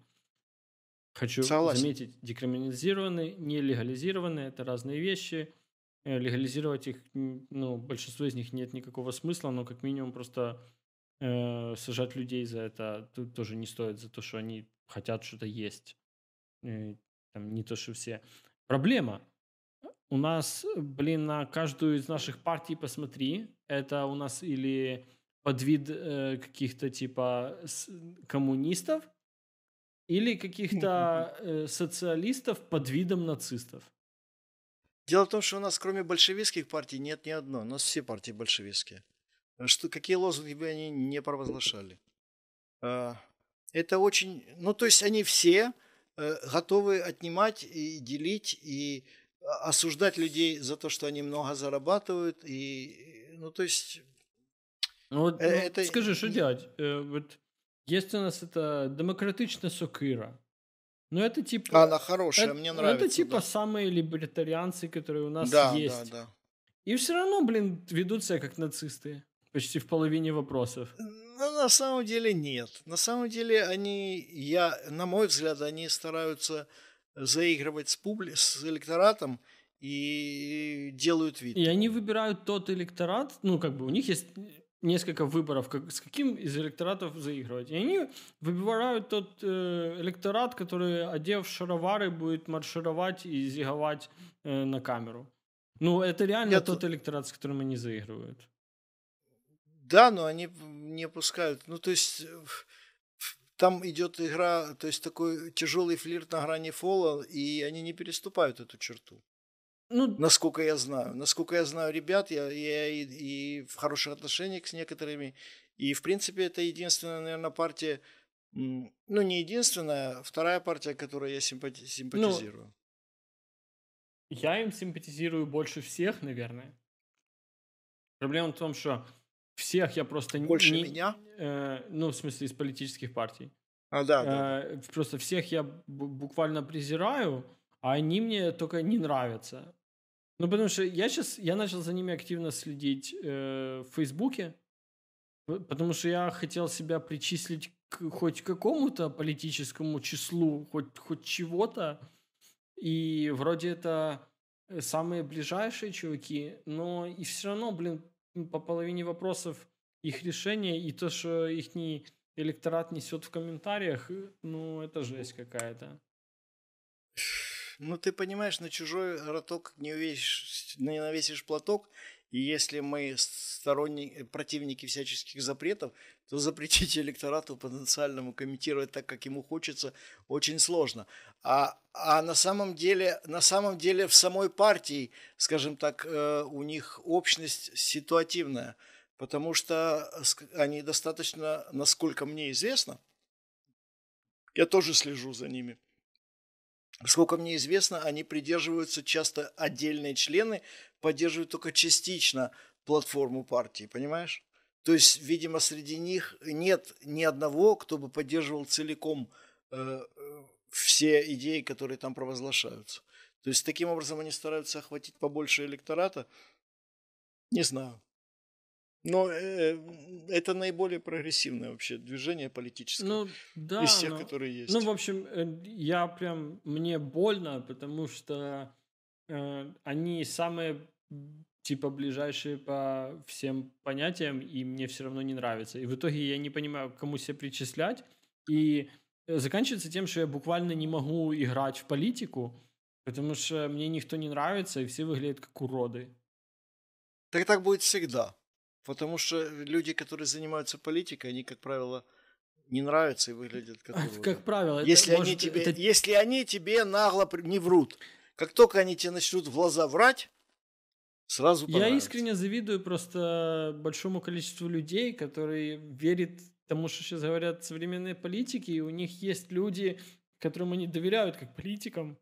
Хочу Согласен. заметить, декриминализированы, не легализированы, это разные вещи. Э, легализировать их, ну, большинство из них нет никакого смысла, но как минимум просто э, сажать людей за это тоже не стоит, за то, что они хотят что-то есть. Э, там не то, что все. Проблема. У нас, блин, на каждую из наших партий посмотри, это у нас или подвид э, каких-то типа коммунистов, или каких-то э, социалистов под видом нацистов. Дело в том, что у нас кроме большевистских партий нет ни одной. У нас все партии большевистские. Что, какие лозунги бы они не провозглашали. А, это очень... Ну, то есть они все э, готовы отнимать и делить, и осуждать людей за то, что они много зарабатывают. И, ну, то есть... Ну, это... ну, скажи, что делать? Э, вот есть у нас это демократичная сокира. Ну, это типа... Она хорошая, это, мне нравится. Это типа да. самые либертарианцы, которые у нас да, есть. Да, да. И все равно, блин, ведут себя как нацисты. Почти в половине вопросов. Ну, на самом деле нет. На самом деле они, я, на мой взгляд, они стараются заигрывать с, публи, с электоратом и делают вид. И они выбирают тот электорат, ну, как бы у них есть несколько выборов, как, с каким из электоратов заигрывать. И они выбирают тот э, электорат, который, одев шаровары, будет маршировать и зиговать э, на камеру. Ну, это реально Я тот т... электорат, с которым они заигрывают. Да, но они не пускают. Ну, то есть там идет игра, то есть такой тяжелый флирт на грани фола, и они не переступают эту черту. Ну, насколько я знаю. Насколько я знаю ребят, я, я и, и в хороших отношениях с некоторыми. И, в принципе, это единственная, наверное, партия, ну, не единственная, вторая партия, которой я симпати- ну, симпатизирую. Ну, я им симпатизирую больше всех, наверное. Проблема в том, что всех я просто больше не... меня? Э, ну, в смысле, из политических партий. А, да, да. Э, просто всех я буквально презираю, а они мне только не нравятся. Ну, потому что я сейчас, я начал за ними активно следить э, в Фейсбуке, потому что я хотел себя причислить к хоть какому-то политическому числу, хоть, хоть чего-то. И вроде это э, самые ближайшие чуваки, но и все равно, блин, по половине вопросов их решения и то, что их электорат несет в комментариях, э, ну, это жесть какая-то. Ну, ты понимаешь, на чужой роток не, увесишь, не навесишь платок, и если мы сторонники, противники всяческих запретов, то запретить электорату потенциальному комментировать так, как ему хочется, очень сложно. А, а на самом деле, на самом деле в самой партии, скажем так, э, у них общность ситуативная, потому что они достаточно, насколько мне известно, я тоже слежу за ними – Сколько мне известно, они придерживаются часто отдельные члены, поддерживают только частично платформу партии, понимаешь? То есть, видимо, среди них нет ни одного, кто бы поддерживал целиком э, все идеи, которые там провозглашаются. То есть, таким образом они стараются охватить побольше электората. Не знаю. Но э, это наиболее прогрессивное вообще движение политическое ну, да, из тех, но, которые есть. Ну, в общем, э, я прям мне больно, потому что э, они самые типа ближайшие по всем понятиям, и мне все равно не нравится. И в итоге я не понимаю, к кому себя причислять. И заканчивается тем, что я буквально не могу играть в политику, потому что мне никто не нравится, и все выглядят как уроды. Так так будет всегда. Потому что люди, которые занимаются политикой, они, как правило, не нравятся и выглядят как уроды. Как правило. Если, это, они может, тебе, это... если они тебе нагло не врут. Как только они тебе начнут в глаза врать, сразу Я искренне завидую просто большому количеству людей, которые верят тому, что сейчас говорят современные политики, и у них есть люди, которым они доверяют как политикам.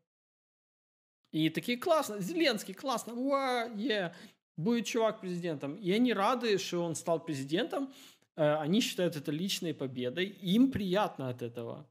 И такие классно, Зеленский, классно, уа, yeah будет чувак президентом. И они рады, что он стал президентом. Э, они считают это личной победой. Им приятно от этого.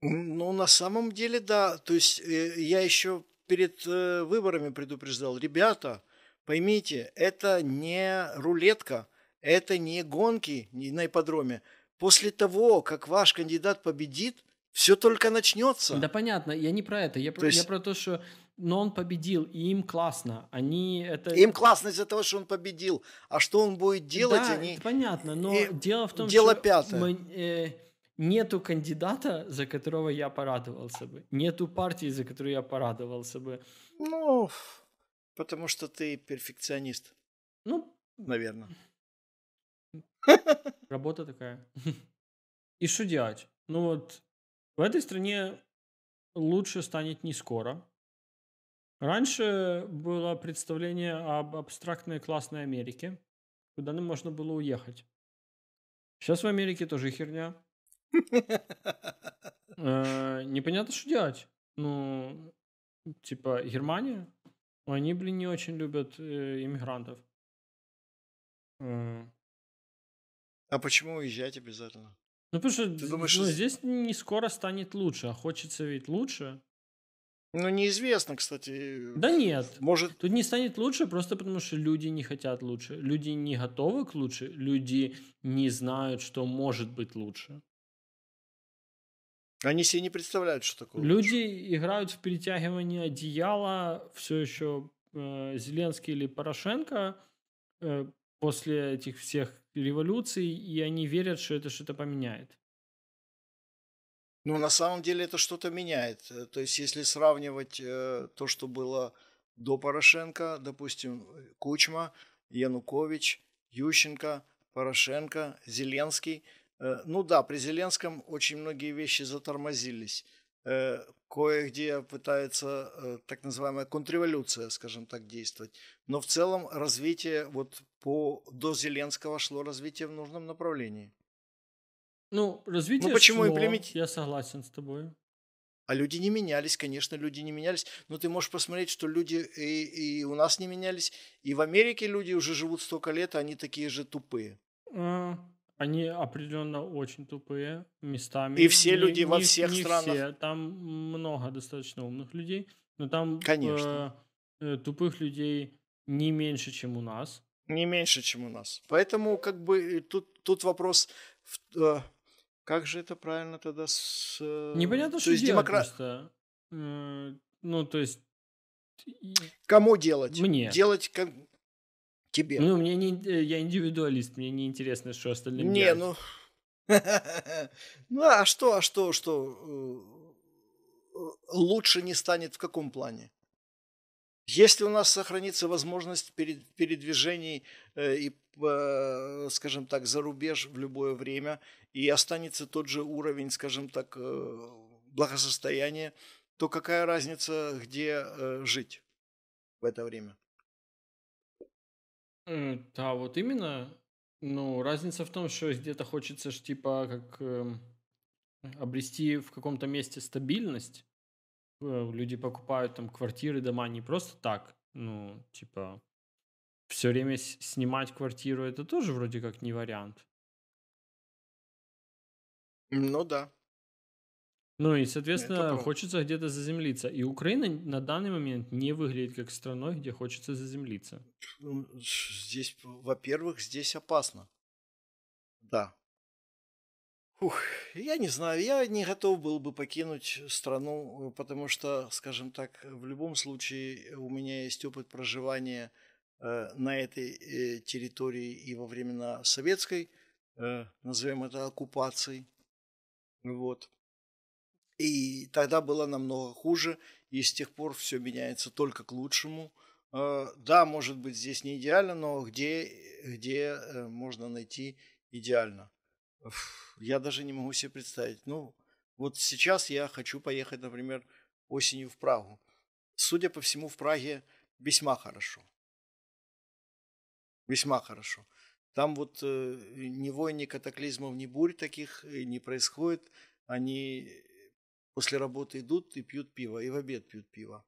Ну, на самом деле, да. То есть э, я еще перед э, выборами предупреждал, ребята, поймите, это не рулетка, это не гонки на ипподроме. После того, как ваш кандидат победит, все только начнется. Да, понятно. Я не про это. Я, про, есть... я про то, что но он победил, и им классно. Они это... Им классно из-за того, что он победил. А что он будет делать, да, они... понятно, но и дело в том, дело что пятое. Мы, э, нету кандидата, за которого я порадовался бы. Нету партии, за которую я порадовался бы. Ну, потому что ты перфекционист. Ну, наверное. Работа такая. И что делать? Ну вот, в этой стране лучше станет не скоро. Раньше было представление об абстрактной классной Америке, куда нам можно было уехать. Сейчас в Америке тоже херня. Э, непонятно, что делать. Ну, типа, Германия, они, блин, не очень любят э, иммигрантов. А почему уезжать обязательно? Ну, потому что Ты думаешь, ну, здесь не скоро станет лучше, а хочется ведь лучше. Ну, неизвестно, кстати. Да нет. Может... Тут не станет лучше, просто потому что люди не хотят лучше. Люди не готовы к лучше. Люди не знают, что может быть лучше. Они себе не представляют, что такое. Люди лучше. играют в перетягивание одеяла все еще э, Зеленский или Порошенко э, после этих всех революций, и они верят, что это что-то поменяет. Ну, на самом деле это что-то меняет. Э, то есть, если сравнивать э, то, что было до Порошенко, допустим, Кучма, Янукович, Ющенко, Порошенко, Зеленский. Э, ну да, при Зеленском очень многие вещи затормозились. Э, кое-где пытается э, так называемая контрреволюция, скажем так, действовать. Но в целом развитие вот по до Зеленского шло развитие в нужном направлении. Ну, развитие Ну, почему шло, имплемент- я согласен с тобой. А люди не менялись, конечно, люди не менялись. Но ты можешь посмотреть, что люди и, и у нас не менялись, и в Америке люди уже живут столько лет, а они такие же тупые. А, Они определенно очень тупые местами. И все Не- люди во не- всех не странах. все. Там много достаточно умных людей, но там Конечно. э, э, тупых людей не меньше, чем у нас. Не меньше, чем у нас. Поэтому, как бы, тут, тут вопрос, в- э, как же это правильно тогда с... э, Непонятно, то что есть делать демокра- просто. Э, Ну, то есть... Кому делать? Мне. Делать как... Тебе. Ну, мне не, э, я индивидуалист, мне не интересно, что остальным Не, делать. ну... Ну, а что, а что, что? Лучше не станет в каком плане? Если у нас сохранится возможность перед- передвижений э, и, э, скажем так, за рубеж в любое время, и останется тот же уровень, скажем так, э, благосостояния, то какая разница, где э, жить в это время? Э, Да, вот именно. Ну, разница в том, что где-то хочется ж, типа, как эм, обрести в каком-то месте стабильность. Э, Люди покупают там квартиры, дома не просто так. Ну, типа, все время снимать квартиру это тоже вроде как не вариант. Ну да. Ну и, соответственно, правда. хочется где-то заземлиться. И Украина на данный момент не выглядит как страной, где хочется заземлиться. Ну, Здесь, во-первых, здесь опасно. Да. Ух, я не знаю, я не готов был бы покинуть страну, э, потому что, скажем так, в любом случае у меня есть опыт проживания э, на этой э, территории и во времена советской, назовем это оккупацией. Вот. И тогда было намного хуже, и с тех пор все меняется только к лучшему. Да, может быть, здесь не идеально, но где, где можно найти идеально? Я даже не могу себе представить. Ну, вот сейчас я хочу поехать, например, осенью в Прагу. Судя по всему, в Праге весьма хорошо. Весьма хорошо. Там вот э, ни войн, ни катаклизмов, ни бурь таких э, не происходит. Они после работы идут и пьют пиво, и в обед пьют пиво.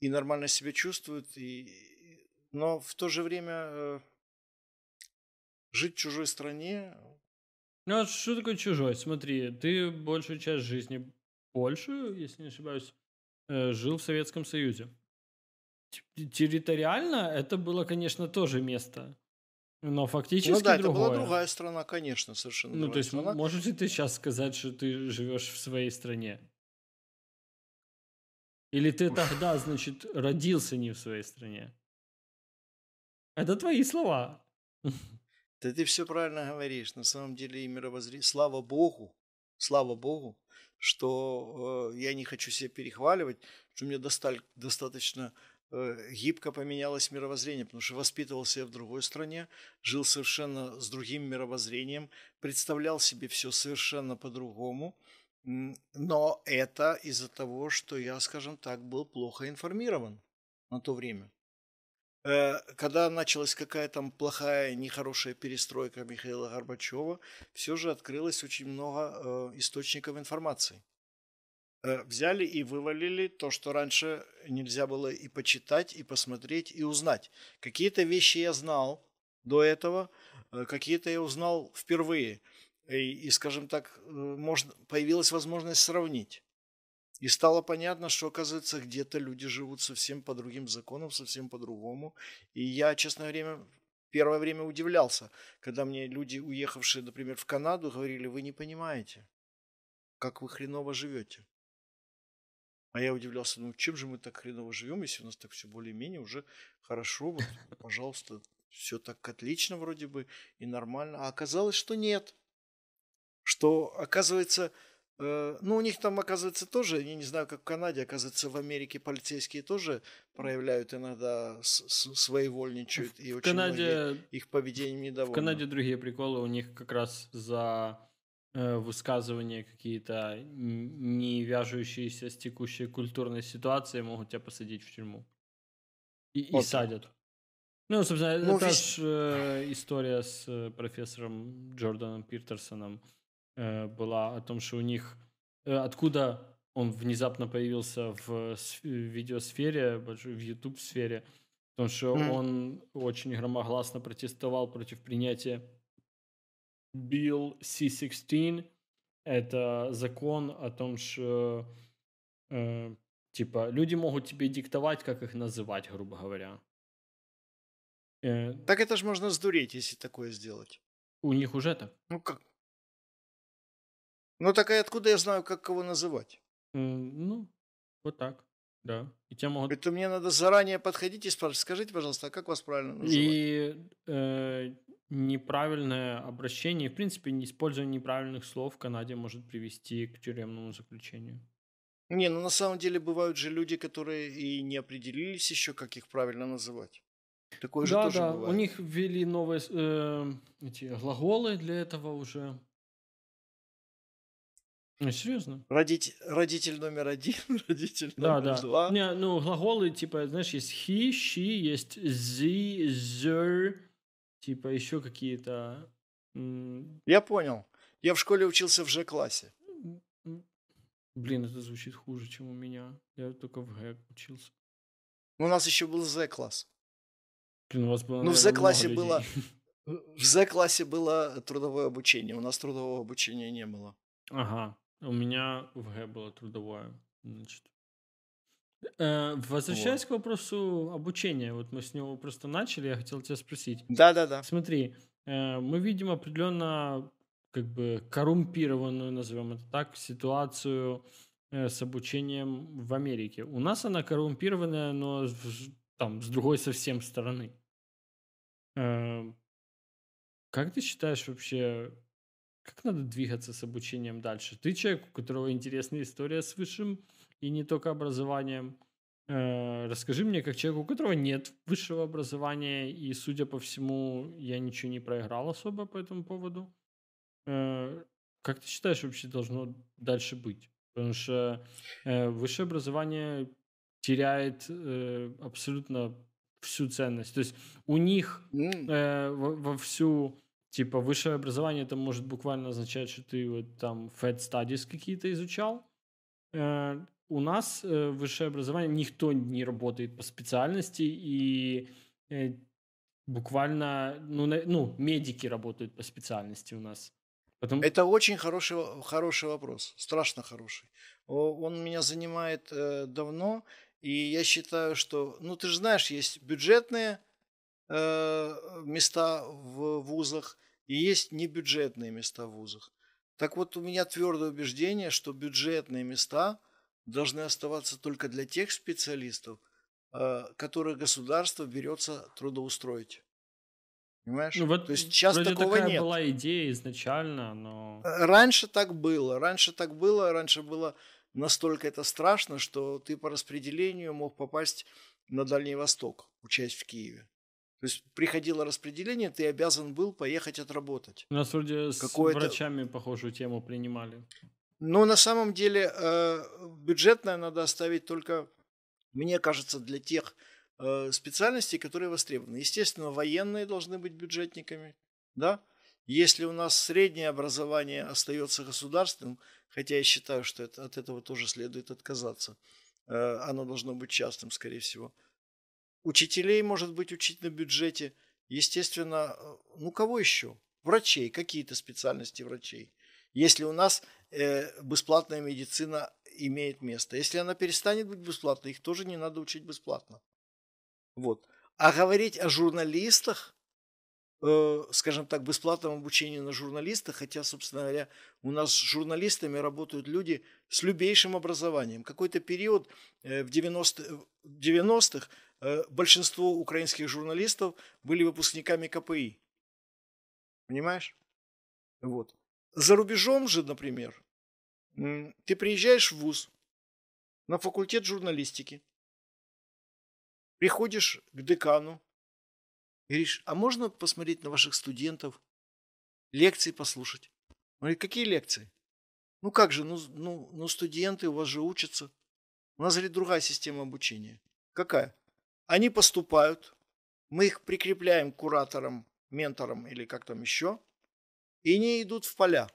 И нормально себя чувствуют. И... Но в то же время э, жить в чужой стране... Ну, а что такое чужой? Смотри, ты большую часть жизни, большую, если не ошибаюсь, э, жил в Советском Союзе. Территориально это было, конечно, тоже место, но фактически ну да, другое. это была другая страна, конечно, совершенно Ну, то есть, страна. можешь ли ты сейчас сказать, что ты живешь в своей стране? Или ты тогда, значит, родился не в своей стране? Это твои слова. Да ты все правильно говоришь. На самом деле и мировоззрение. Слава Богу, слава Богу, что э, я не хочу себя перехваливать, что мне досталь- достаточно э, гибко поменялось мировоззрение, потому что воспитывался я в другой стране, жил совершенно с другим мировоззрением, представлял себе все совершенно по-другому. Но это из-за того, что я, скажем так, был плохо информирован на то время. Э, Когда началась какая-то там плохая, нехорошая перестройка Михаила Горбачева, все же открылось очень много э, источников информации. Э, Взяли и вывалили то, что раньше нельзя было и почитать, и посмотреть, и узнать. Какие-то вещи я знал до этого, какие-то я узнал впервые. И, и, скажем так, можно, появилась возможность сравнить. И стало понятно, что, оказывается, где-то люди живут совсем по другим законам, совсем по-другому. И я, честно говоря, первое время удивлялся, когда мне люди, уехавшие, например, в Канаду, говорили, вы не понимаете, как вы хреново живете. А я удивлялся, ну чем же мы так хреново живем, если у нас так все более-менее уже хорошо, вот, пожалуйста, все так отлично вроде бы и нормально. А оказалось, что нет. Что, оказывается, Ну, у них там, оказывается, тоже, я не знаю, как в Канаде, оказывается, в Америке полицейские тоже проявляют иногда своевольничают, и В очень Канаде, их поведением в недовольны. Канаде другие приколы, у них как раз за э, высказывания какие-то не вяжущиеся с текущей культурной ситуацией могут тебя посадить в тюрьму. И, и Вот. садят. Ну, собственно, ну, это весь... же э, история с э, профессором Джорданом Питерсоном э, была о том, что у них... Э, откуда он внезапно появился в, видеосфере, в YouTube-сфере, потому что mm. он очень громогласно протестовал против принятия Bill C-16. Это закон о том, что э, типа люди могут тебе диктовать, как их называть, грубо говоря. Э, так это же можно сдуреть, если такое сделать. У них уже так. Ну как? Ну так и откуда я знаю, как кого называть? Ну, вот так, да. И тебя могут... Это мне надо заранее подходить и спрашивать, скажите, пожалуйста, а как вас правильно называть? И э, неправильное обращение, в принципе, не использование неправильных слов в Канаде может привести к тюремному заключению. Не, ну на самом деле бывают же люди, которые и не определились еще, как их правильно называть. Такое же да, тоже да. бывает. У них ввели новые э, эти глаголы для этого уже. Ну, серьезно? Родитель, родитель номер один, родитель да, номер да. два. Не, ну, глаголы, типа, знаешь, есть he, she, есть the, their, типа, еще какие-то... Я понял. Я в школе учился в Ж-классе. Блин, это звучит хуже, чем у меня. Я только в Г учился. У нас еще был З-класс. Блин, у вас было, ну, в З-классе было... В З-классе было трудовое обучение. У нас трудового обучения не было. Ага. У меня в Г было трудовое. Значит. Э, возвращаясь вот. к вопросу обучения, вот мы с него просто начали, я хотел тебя спросить. Да, да, да. Смотри, э, мы видим определенно как бы коррумпированную, назовем это так, ситуацию э, с обучением в Америке. У нас она коррумпированная, но там с другой совсем стороны. Э, как ты считаешь вообще, как надо двигаться с обучением дальше? Ты человек, у которого интересная история с высшим и не только образованием. Э, расскажи мне, как человек, у которого нет высшего образования, и, судя по всему, я ничего не проиграл особо по этому поводу. Э, как ты считаешь, вообще должно дальше быть? Потому что э, высшее образование теряет абсолютно всю ценность. То есть у них э, во, во всю Типа высшее образование это может буквально означать, что ты вот там Fed Studies какие-то изучал. Э, у нас э, высшее образование никто не работает по специальности и э, буквально, ну, на, ну, медики работают по специальности у нас. Потом... Это очень хороший, хороший вопрос, страшно хороший. Он меня занимает э, давно, и я считаю, что, ну, ты же знаешь, есть бюджетные места в вузах и есть небюджетные места в вузах. Так вот, у меня твердое убеждение, что бюджетные места должны оставаться только для тех специалистов, э, которых государство берется трудоустроить. Понимаешь? Ну, вот То есть сейчас вроде такого такая нет. была идея изначально, но... Э, раньше так было. Раньше так было. Раньше было настолько это страшно, что ты по распределению мог попасть на Дальний Восток, учась в Киеве. То есть приходило распределение, ты обязан был поехать отработать. У нас вроде с врачами похожую тему принимали. Но на самом деле э, бюджетное надо оставить только, мне кажется, для тех э, специальностей, которые востребованы. Естественно, военные должны быть бюджетниками, да. Если у нас среднее образование остается государственным, хотя я считаю, что это, от этого тоже следует отказаться, э, оно должно быть частным, скорее всего – Учителей, может быть, учить на бюджете. Естественно, э, ну кого еще? Врачей, какие-то специальности врачей. Если у нас э, бесплатная медицина имеет место. Если она перестанет быть бесплатной, их тоже не надо учить бесплатно. Вот. А говорить о журналистах, э, скажем так, бесплатном обучении на журналистах, хотя, собственно говоря, у нас с журналистами работают люди с любейшим образованием. Какой-то период э, в 90-х 90 Э, большинство украинских журналистов были выпускниками КПИ. Понимаешь? Вот. За рубежом же, например, ты приезжаешь в ВУЗ на факультет журналистики, приходишь к декану, говоришь, а можно посмотреть на ваших студентов, лекции послушать? Он говорит, какие лекции? Ну как же, ну, ну, ну студенты у вас же учатся. У нас, говорит, другая система обучения. Какая? Они поступают, мы их прикрепляем к кураторам, менторам или как там еще, и они идут в поля.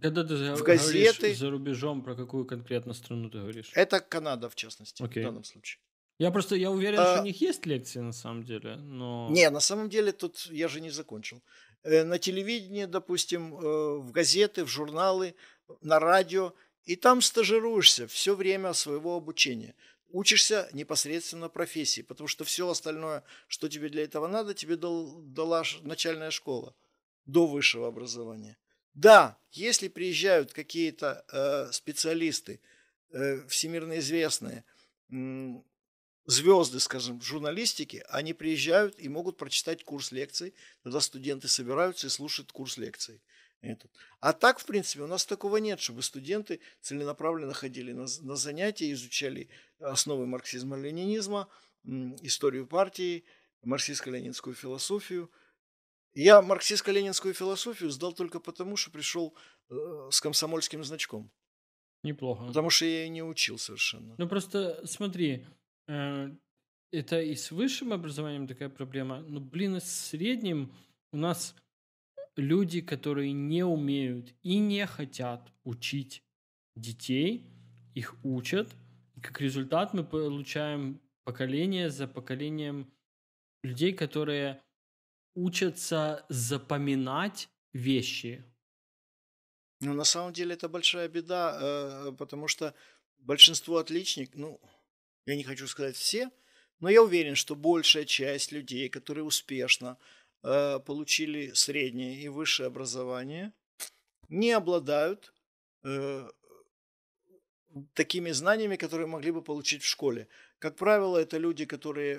Когда ты в газеты за рубежом, про какую конкретно страну ты говоришь? Это Канада, в частности, okay. в данном случае. Я просто, я уверен, а... что у них есть лекции на самом деле, но... Не, на самом деле тут я же не закончил. Э, на телевидении, допустим, э, в газеты, в журналы, на радио, и там стажируешься все время своего обучения. Учишься непосредственно профессии, потому что все остальное, что тебе для этого надо, тебе дал, дала начальная школа до высшего образования. Да, если приезжают какие-то э, специалисты, э, всемирно известные, э, звезды, скажем, журналистики, они приезжают и могут прочитать курс лекций, тогда студенты собираются и слушают курс лекций. Этот. А так, в принципе, у нас такого нет, чтобы студенты целенаправленно ходили на, на занятия, изучали основы марксизма-ленинизма, историю партии, марксистско-ленинскую философию – я марксистско-ленинскую философию сдал только потому, что пришел э, с комсомольским значком. Неплохо. Потому что я и не учил совершенно. Ну просто смотри, э, это и с высшим образованием такая проблема. Ну блин, и с средним у нас люди, которые не умеют и не хотят учить детей, их учат. И как результат мы получаем поколение за поколением людей, которые учатся запоминать вещи. Ну, на самом деле это большая беда, э, потому что большинство отличников, ну, я не хочу сказать все, но я уверен, что большая часть людей, которые успешно получили среднее и высшее образование, не обладают э, такими знаниями, которые могли бы получить в школе. Как правило, это люди, которые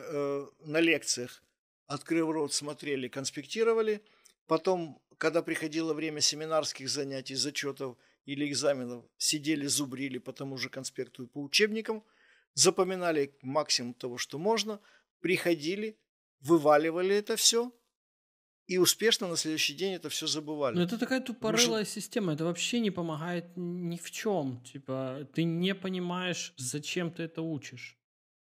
на лекциях открыв рот, смотрели, конспектировали. Потом, когда приходило время семинарских занятий, зачетов или экзаменов, сидели, зубрили по тому же конспекту и по учебникам, запоминали максимум того, что можно, приходили, вываливали это все и успешно на следующий день это все забывали. Но это такая тупорылая Может... система, это вообще не помогает ни в чем. Типа, ты не понимаешь, зачем ты это учишь.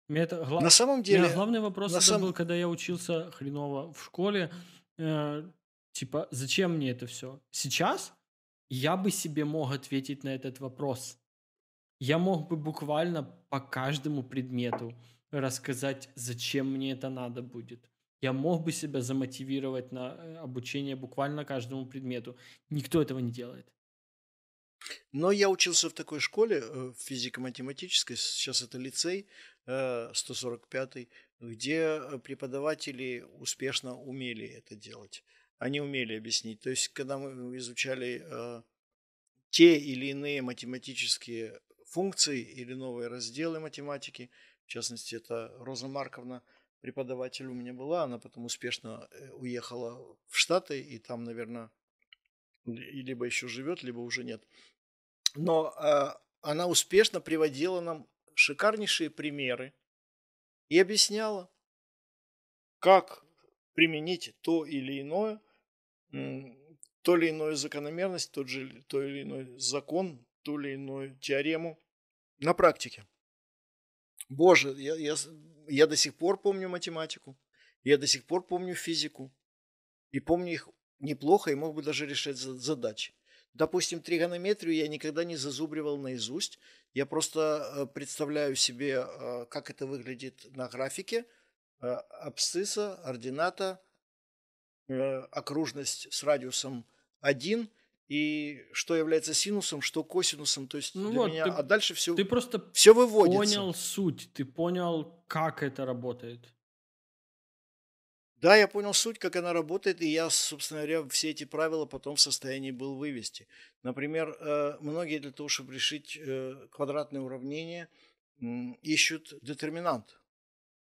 Это гла... На самом деле... У главный вопрос это сам... был, когда я учился хреново в школе. Э, типа, зачем мне это все? Сейчас я бы себе мог ответить на этот вопрос. Я мог бы буквально по каждому предмету рассказать, зачем мне это надо будет. Я мог бы себя замотивировать на э, обучение буквально каждому предмету. Никто этого не делает. Но я учился в такой школе, э, физико-математической, сейчас это лицей, 145, э, где преподаватели успешно умели это делать. Они умели объяснить. То есть, когда мы изучали те или иные математические функции или новые разделы математики, в частности, это Роза Марковна, преподаватель у меня была, она потом успешно уехала в Штаты, и там, наверное, либо еще живет, либо уже нет но э, она успешно приводила нам шикарнейшие примеры и объясняла, как применить то или иное, то или иную закономерность, тот же, то или иной закон, ту или иную теорему на практике. Боже, я, я, я до сих пор помню математику, я до сих пор помню физику, и помню их неплохо, и мог бы даже решать задачи. Допустим, тригонометрию я никогда не зазубривал наизусть. Я просто э, представляю себе, э, как это выглядит на графике. Э, абсцисса, ордината, окружность с радиусом 1 и что является синусом, что косинусом, то есть ну для вот, меня, ты, а дальше все, ты просто все выводится. понял суть, ты понял, как это работает. Да, я понял суть, как она работает, и я, собственно говоря, все эти правила потом в состоянии был вывести. Например, э, многие для того, чтобы решить э, квадратное уравнение, ищут детерминант.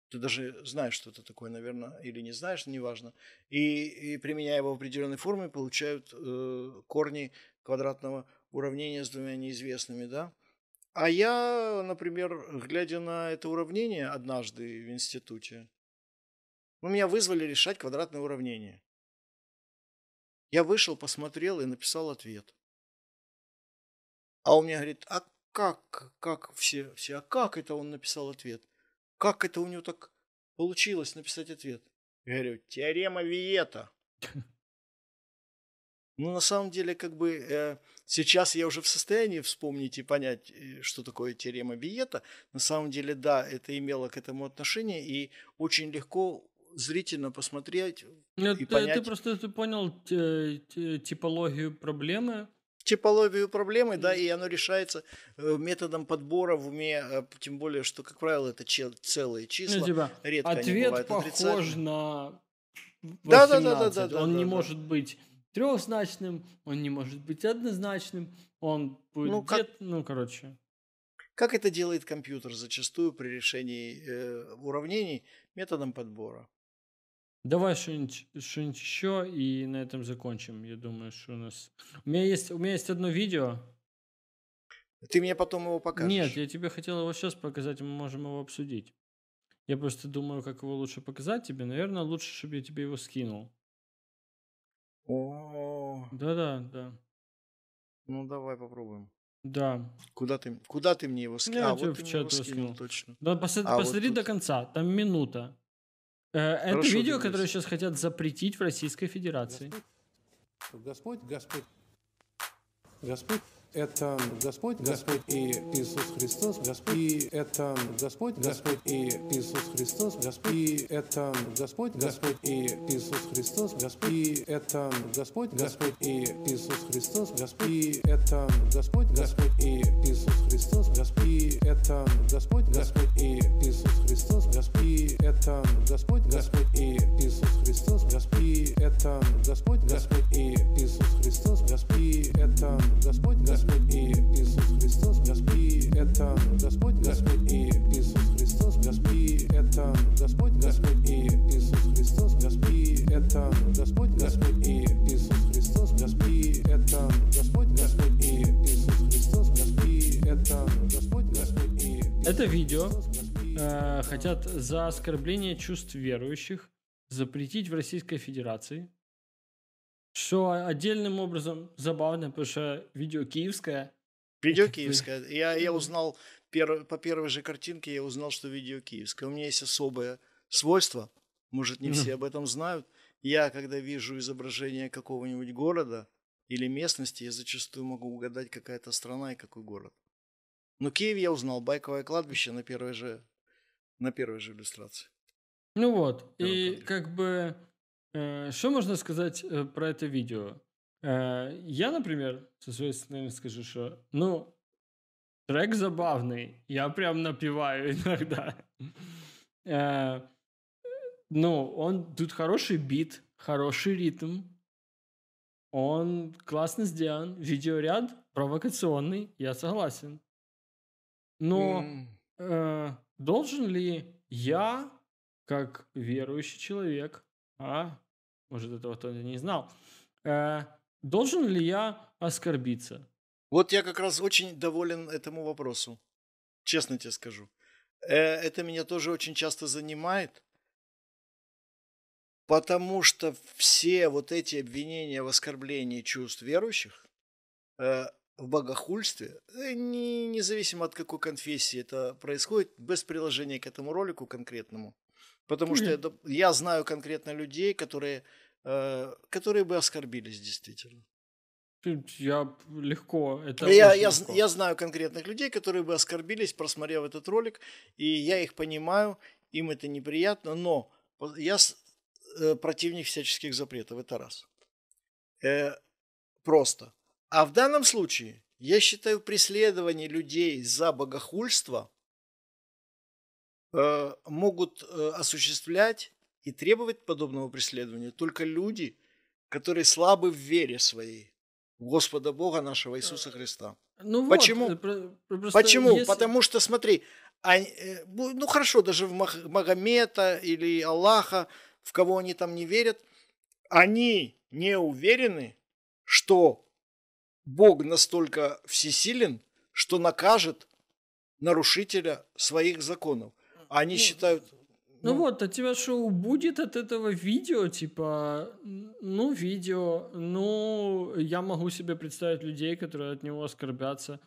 Ты даже знаешь, что это такое, наверное, или не знаешь, неважно. И, и применяя его в определенной форме, получают э, корни квадратного уравнения с двумя неизвестными, да? А я, например, глядя на это уравнение однажды в институте, ну, меня вызвали решать квадратное уравнение. Я вышел, посмотрел и написал ответ. А он мне говорит, а как, как все, все, а как это он написал ответ? Как это у него так получилось написать ответ? Я говорю, теорема Виета. Ну, на самом деле, как бы э, сейчас я уже в состоянии вспомнить и понять, э, что такое теорема Биета. На самом деле, да, это имело к этому отношение, и очень легко зрительно посмотреть ну, и ты, понять... Ты просто ты понял типологию проблемы, типологию проблемы, да, и оно решается э, методом подбора в уме, э, тем более, что, как правило, это целые числа. Ну, типа, Редко ответ похож на 18. Да, да, да, да, да, Он да, не да. может быть трехзначным, он не может быть однозначным, он будет ну, как... ну короче. Как это делает компьютер зачастую при решении э, уравнений методом подбора? Давай что-нибудь, что-нибудь еще и на этом закончим. Я думаю, что у нас... У меня есть, у меня есть одно видео. Ты мне потом его покажешь. Нет, я тебе хотел его сейчас показать, мы можем его обсудить. Я просто думаю, как его лучше показать тебе. Наверное, лучше, чтобы я тебе его скинул. О. Да-да, да. Ну, давай попробуем. Да. Куда ты, куда ты мне его скинул? Я а, вот в чат его скинул. Точно. Да, посмотри, а, посмотри вот до конца, там минута. Э, это Хорошо, видео, которое сейчас хотят запретить в Российской Федерации. Господь, Господь, Господь это Господь, Господь и Иисус Христос, Господь, и это Господь, Господь и Иисус Христос, Господь, и это Господь, Господь и Иисус Христос, Господь, и это Господь, Господь и Иисус Христос, Господь, и это Господь, Господь и Иисус Христос, Господь, и это Господь, Господь и Иисус Христос, Господь, и это Господь, Господь и Иисус Христос, Господь, и это Господь, Господь и Иисус Христос, Господь, и это Господь, Господь Господь и Иисус Христос, Господь, это Господь, Господь и Иисус Христос, Господь, это Господь, Господь и Иисус Христос, Господь, это Господь, Господь и Иисус Христос, Господь, это Господь, Господь и Иисус Христос, Господь, это Господь, Господь и Это видео э, хотят за оскорбление чувств верующих запретить в Российской Федерации что отдельным образом забавно, потому что видео киевское. Видео киевское. Я, я узнал пер, по первой же картинке, я узнал, что видео киевское. У меня есть особое свойство, может, не все об этом знают. Я, когда вижу изображение какого-нибудь города или местности, я зачастую могу угадать, какая то страна и какой город. Но Киев я узнал, байковое кладбище на первой же, на первой же иллюстрации. Ну вот, и как бы что можно сказать э, про это видео? Э, я, например, со своей стороны скажу, что, ну, трек забавный, я прям напиваю иногда. Ну, он тут хороший бит, хороший ритм, он классно сделан, видеоряд провокационный, я согласен. Но mm. э, должен ли я, как верующий человек, а, может, этого кто-то не знал. Э, должен ли я оскорбиться? Вот я как раз очень доволен этому вопросу. Честно тебе скажу. Э, это меня тоже очень часто занимает. Потому что все вот эти обвинения в оскорблении чувств верующих, э, в богохульстве, э, не, независимо от какой конфессии это происходит, без приложения к этому ролику конкретному, Потому что это, я знаю конкретно людей, которые, э, которые бы оскорбились действительно. Я легко. Это я, я, легко. я знаю конкретных людей, которые бы оскорбились, просмотрев этот ролик, и я их понимаю, им это неприятно, но я э, противник всяческих запретов, это раз. Э, просто. А в данном случае я считаю преследование людей за богохульство могут э, осуществлять и требовать подобного преследования только люди, которые слабы в вере своей в Господа Бога нашего Иисуса Христа. Ну Почему? Вот, Почему? Если... Потому что, смотри, они, э, ну хорошо, даже в Магомета или Аллаха, в кого они там не верят, они не уверены, что Бог настолько всесилен, что накажет нарушителя своих законов. Они ну, считают... Ну, ну вот, а тебя что, будет от этого видео? Типа, ну, видео, ну, я могу себе представить людей, которые от него оскорбятся.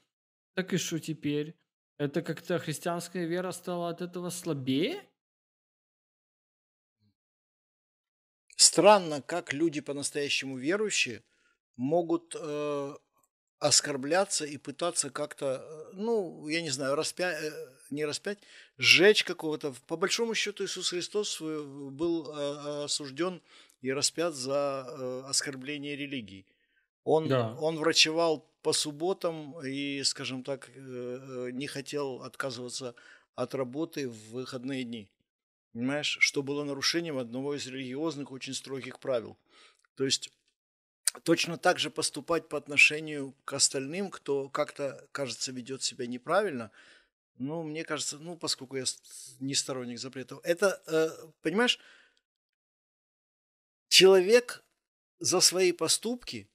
Так и что теперь? Это как-то христианская вера стала от этого слабее? странно, как люди по-настоящему верующие могут э, оскорбляться и пытаться как-то, э, ну, я не знаю, распять, э, не распять, сжечь какого-то. По большому счету Иисус Христос был э, осужден и распят за оскорбление религии. Он, да. он врачевал по субботам и, скажем так, не хотел отказываться от работы в выходные дни. Понимаешь, что было нарушением одного из религиозных очень строгих правил. То есть точно так же поступать по отношению к остальным, кто как-то, кажется, ведет себя неправильно, ну, мне кажется, ну, поскольку я не сторонник запретов, это, э, понимаешь, человек за свои поступки,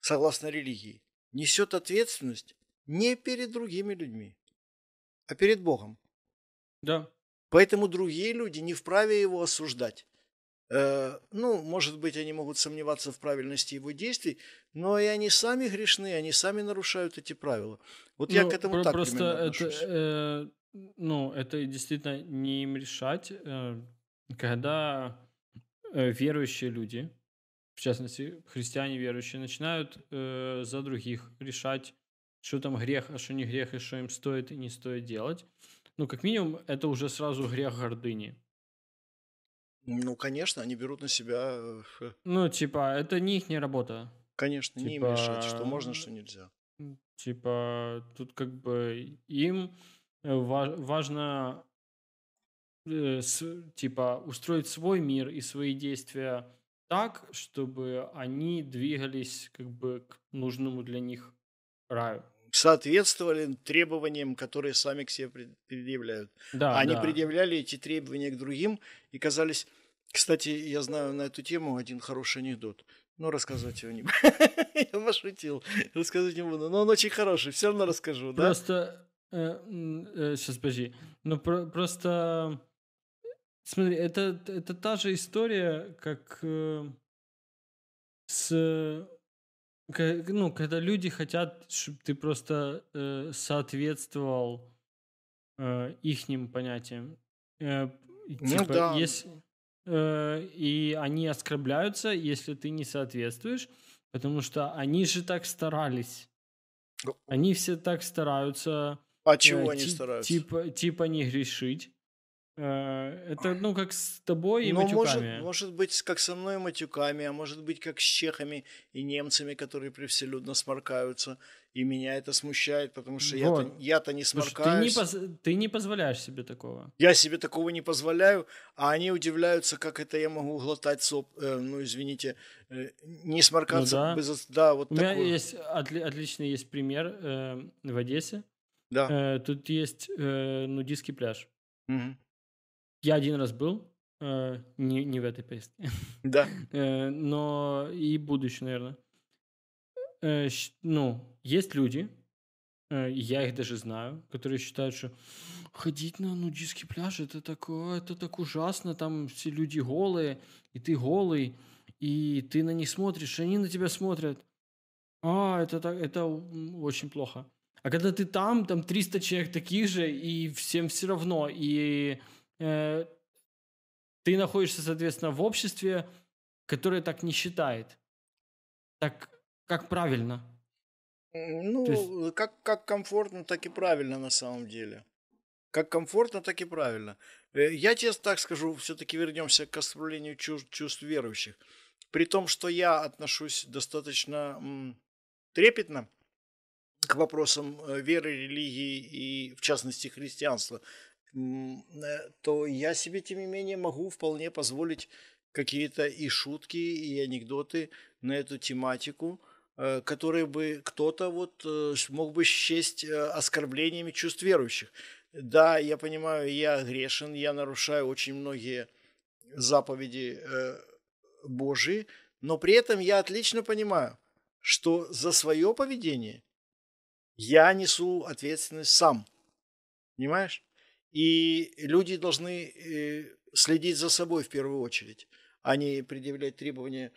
согласно религии, несет ответственность не перед другими людьми, а перед Богом. Да. Поэтому другие люди не вправе его осуждать. Э, ну, может быть, они могут сомневаться в правильности его действий, но и они сами грешны, они сами нарушают эти правила. Вот ну, я к этому про- так просто это, э, ну, это действительно не им решать, э, когда э, верующие люди, в частности, христиане верующие, начинают э, за других решать, что там грех, а что не грех, и что им стоит и не стоит делать. Ну, как минимум, это уже сразу грех гордыни. Ну, конечно, они берут на себя... Э, ну, типа, это не их не работа. Конечно, типа, не им решать, что можно, что нельзя. Типа, тут как бы им э, важно э, типа устроить свой мир и свои действия так, чтобы они двигались как бы к нужному для них раю соответствовали требованиям, которые сами к себе предъявляют. Да, Они да. предъявляли эти требования к другим и казались... Кстати, я знаю на эту тему один хороший анекдот. Но рассказывать его не буду. Я пошутил. Рассказывать не буду. Но он очень хороший. Все равно расскажу, да? Просто... Э, э, сейчас, подожди. Ну, про- просто... Смотри, это, это та же история, как э, с ну, когда люди хотят, чтобы ты просто э, соответствовал э, ихним понятиям. Э, ну типа, ну, да. если, э, и они оскорбляются, если ты не соответствуешь, потому что они же так старались. Они все так стараются. А чего э, они стараются? Типа, типа не грешить. Э, это, ну, как с тобой и ну, матюками. Может, может быть, как со мной и матюками, а может быть, как с чехами и немцами, которые превселюдно сморкаются. И меня это смущает, потому что вот. я-то, я-то не сморкаюсь. Слушай, ты, не поз... ты не позволяешь себе такого. Я себе такого не позволяю, а они удивляются, как это я могу глотать соп... Э, ну, извините, э, не сморкаться ну, да. без... Да, вот У такое. меня есть отли... отличный есть пример э, в Одессе. Да. Э, тут есть э, нудистский пляж. Угу. Я один раз был, э, не, не в этой поездке. Да. э, но и будущее, наверное. Э, ну, есть люди, э, я их даже знаю, которые считают, что ходить на нудистский пляж это такое, это так ужасно, там все люди голые, и ты голый, и ты на них смотришь, и они на тебя смотрят. А, это, так, это очень плохо. А когда ты там, там 300 человек таких же, и всем все равно, и Э, ты находишься, соответственно, в обществе, которое так не считает. Так как правильно? Ну, есть... как, как комфортно, так и правильно на самом деле. Как комфортно, так и правильно. Э, я тебе так скажу, все-таки вернемся к оскорблению чувств, чувств верующих. При том, что я отношусь достаточно м, трепетно к вопросам э, веры, религии и, в частности, христианства. Э, то я себе, тем не менее, могу вполне позволить какие-то и шутки, и анекдоты на эту тематику, э, которые бы кто-то вот э, мог бы счесть оскорблениями чувств верующих. Да, я понимаю, я грешен, я нарушаю очень многие заповеди Божии, но при этом я отлично понимаю, что за свое поведение я несу ответственность сам. Понимаешь? И люди должны э, следить за собой в первую очередь, а не предъявлять требования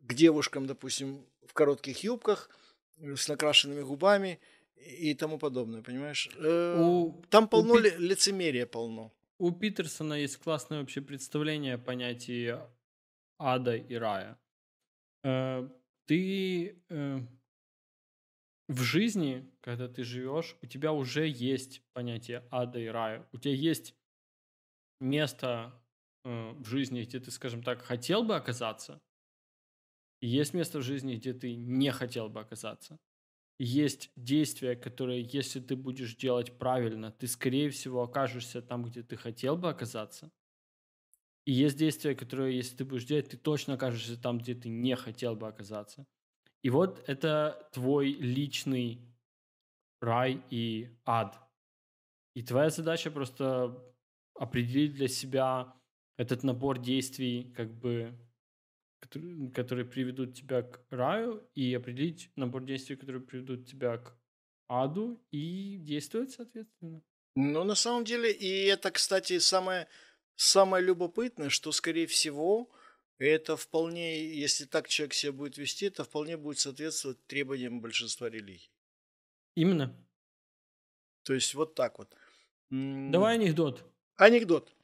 к девушкам, допустим, в коротких юбках, э, с накрашенными губами и тому подобное, понимаешь? Э, у, Там полно у Пит... лицемерия полно. У Питерсона есть классное вообще представление о понятии ада и рая. Ты в жизни, когда ты живешь, у тебя уже есть понятие ада и рая. У тебя есть место э, в жизни, где ты, скажем так, хотел бы оказаться, и есть место в жизни, где ты не хотел бы оказаться. Есть действия, которые, если ты будешь делать правильно, ты, скорее всего, окажешься там, где ты хотел бы оказаться. И есть действия, которые, если ты будешь делать, ты точно окажешься там, где ты не хотел бы оказаться. И вот это твой личный рай и ад. И твоя задача просто определить для себя этот набор действий, как бы, которые, которые приведут тебя к раю, и определить набор действий, которые приведут тебя к аду, и действовать соответственно. Ну, на самом деле, и это, кстати, самое, самое любопытное, что, скорее всего, это вполне, если так человек себя будет вести, это вполне будет соответствовать требованиям большинства религий. Именно. То есть вот так вот. Давай анекдот. Анекдот.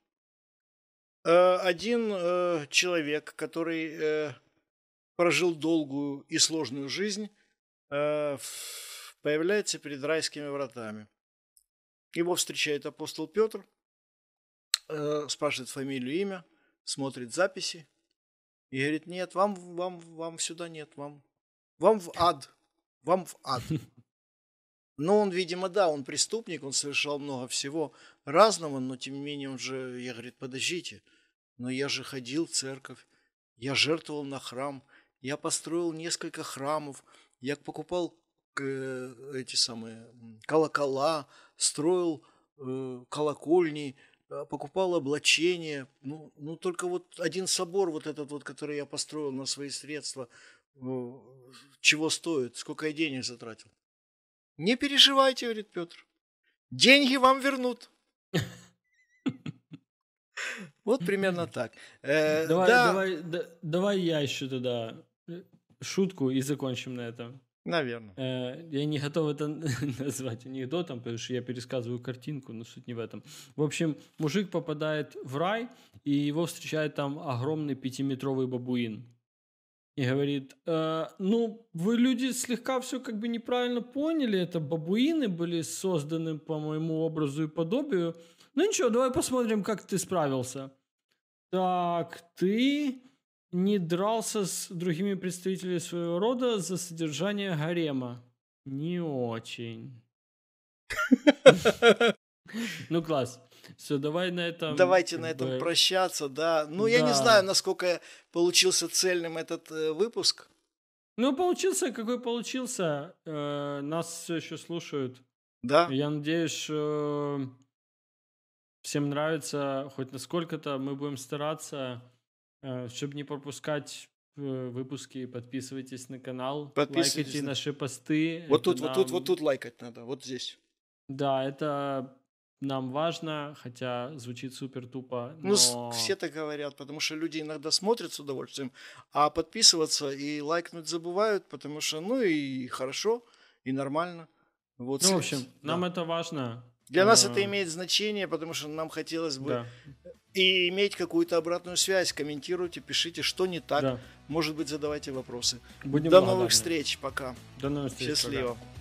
Э, один э, человек, который э, прожил долгую и сложную жизнь, появляется перед райскими вратами. Его встречает апостол Петр, спрашивает фамилию, имя, смотрит записи и говорит, нет, вам, вам, вам сюда нет, вам, вам в ад, вам в ад. Но он, видимо, да, он преступник, он совершал много всего разного, но тем не менее он же, я говорит, подождите, но я же ходил в церковь, я жертвовал на храм, я построил несколько храмов, я покупал э, эти самые колокола, строил э, колокольни, покупал облачения. Ну, ну, только вот один собор, вот этот вот, который я построил на свои средства, чего стоит, сколько я денег затратил. Не переживайте, говорит Петр. Деньги вам вернут. Вот примерно так. Э, давай, да. давай, да, давай я еще тогда шутку и закончим на этом. Наверное. Э, я не готов это назвать анекдотом, потому что я пересказываю картинку, но суть не в этом. В общем, мужик попадает в рай, и его встречает там огромный пятиметровый бабуин и говорит, э, ну, вы люди слегка все как бы неправильно поняли, это бабуины были созданы по моему образу и подобию. Ну ничего, давай посмотрим, как ты справился. Так, ты не дрался с другими представителями своего рода за содержание гарема. Не очень. Ну, класс. Все, давай на этом... Давайте на этом бы... прощаться, да. Ну, да. я не знаю, насколько получился цельным этот э, выпуск. Ну, получился, какой получился. Э, нас все еще слушают. Да. Я надеюсь, что всем нравится хоть насколько-то. Мы будем стараться, э, чтобы не пропускать э, выпуски, подписывайтесь на канал, лайкайте наши посты. Вот тут, нам... вот тут, вот тут лайкать надо, вот здесь. Да, это нам важно, хотя звучит супер тупо. Ну, но... Ну, все так говорят, потому что люди иногда смотрят с удовольствием, а подписываться и лайкнуть забывают, потому что, ну и хорошо, и нормально. Вот, ну, в общем, да. нам это важно. Для нас это имеет значение, потому что нам хотелось бы да. И иметь какую-то обратную связь. Комментируйте, пишите, что не так. Да. Может быть, задавайте вопросы. Будем До новых встреч. Пока. До новых встреч. Счастливо. Пока.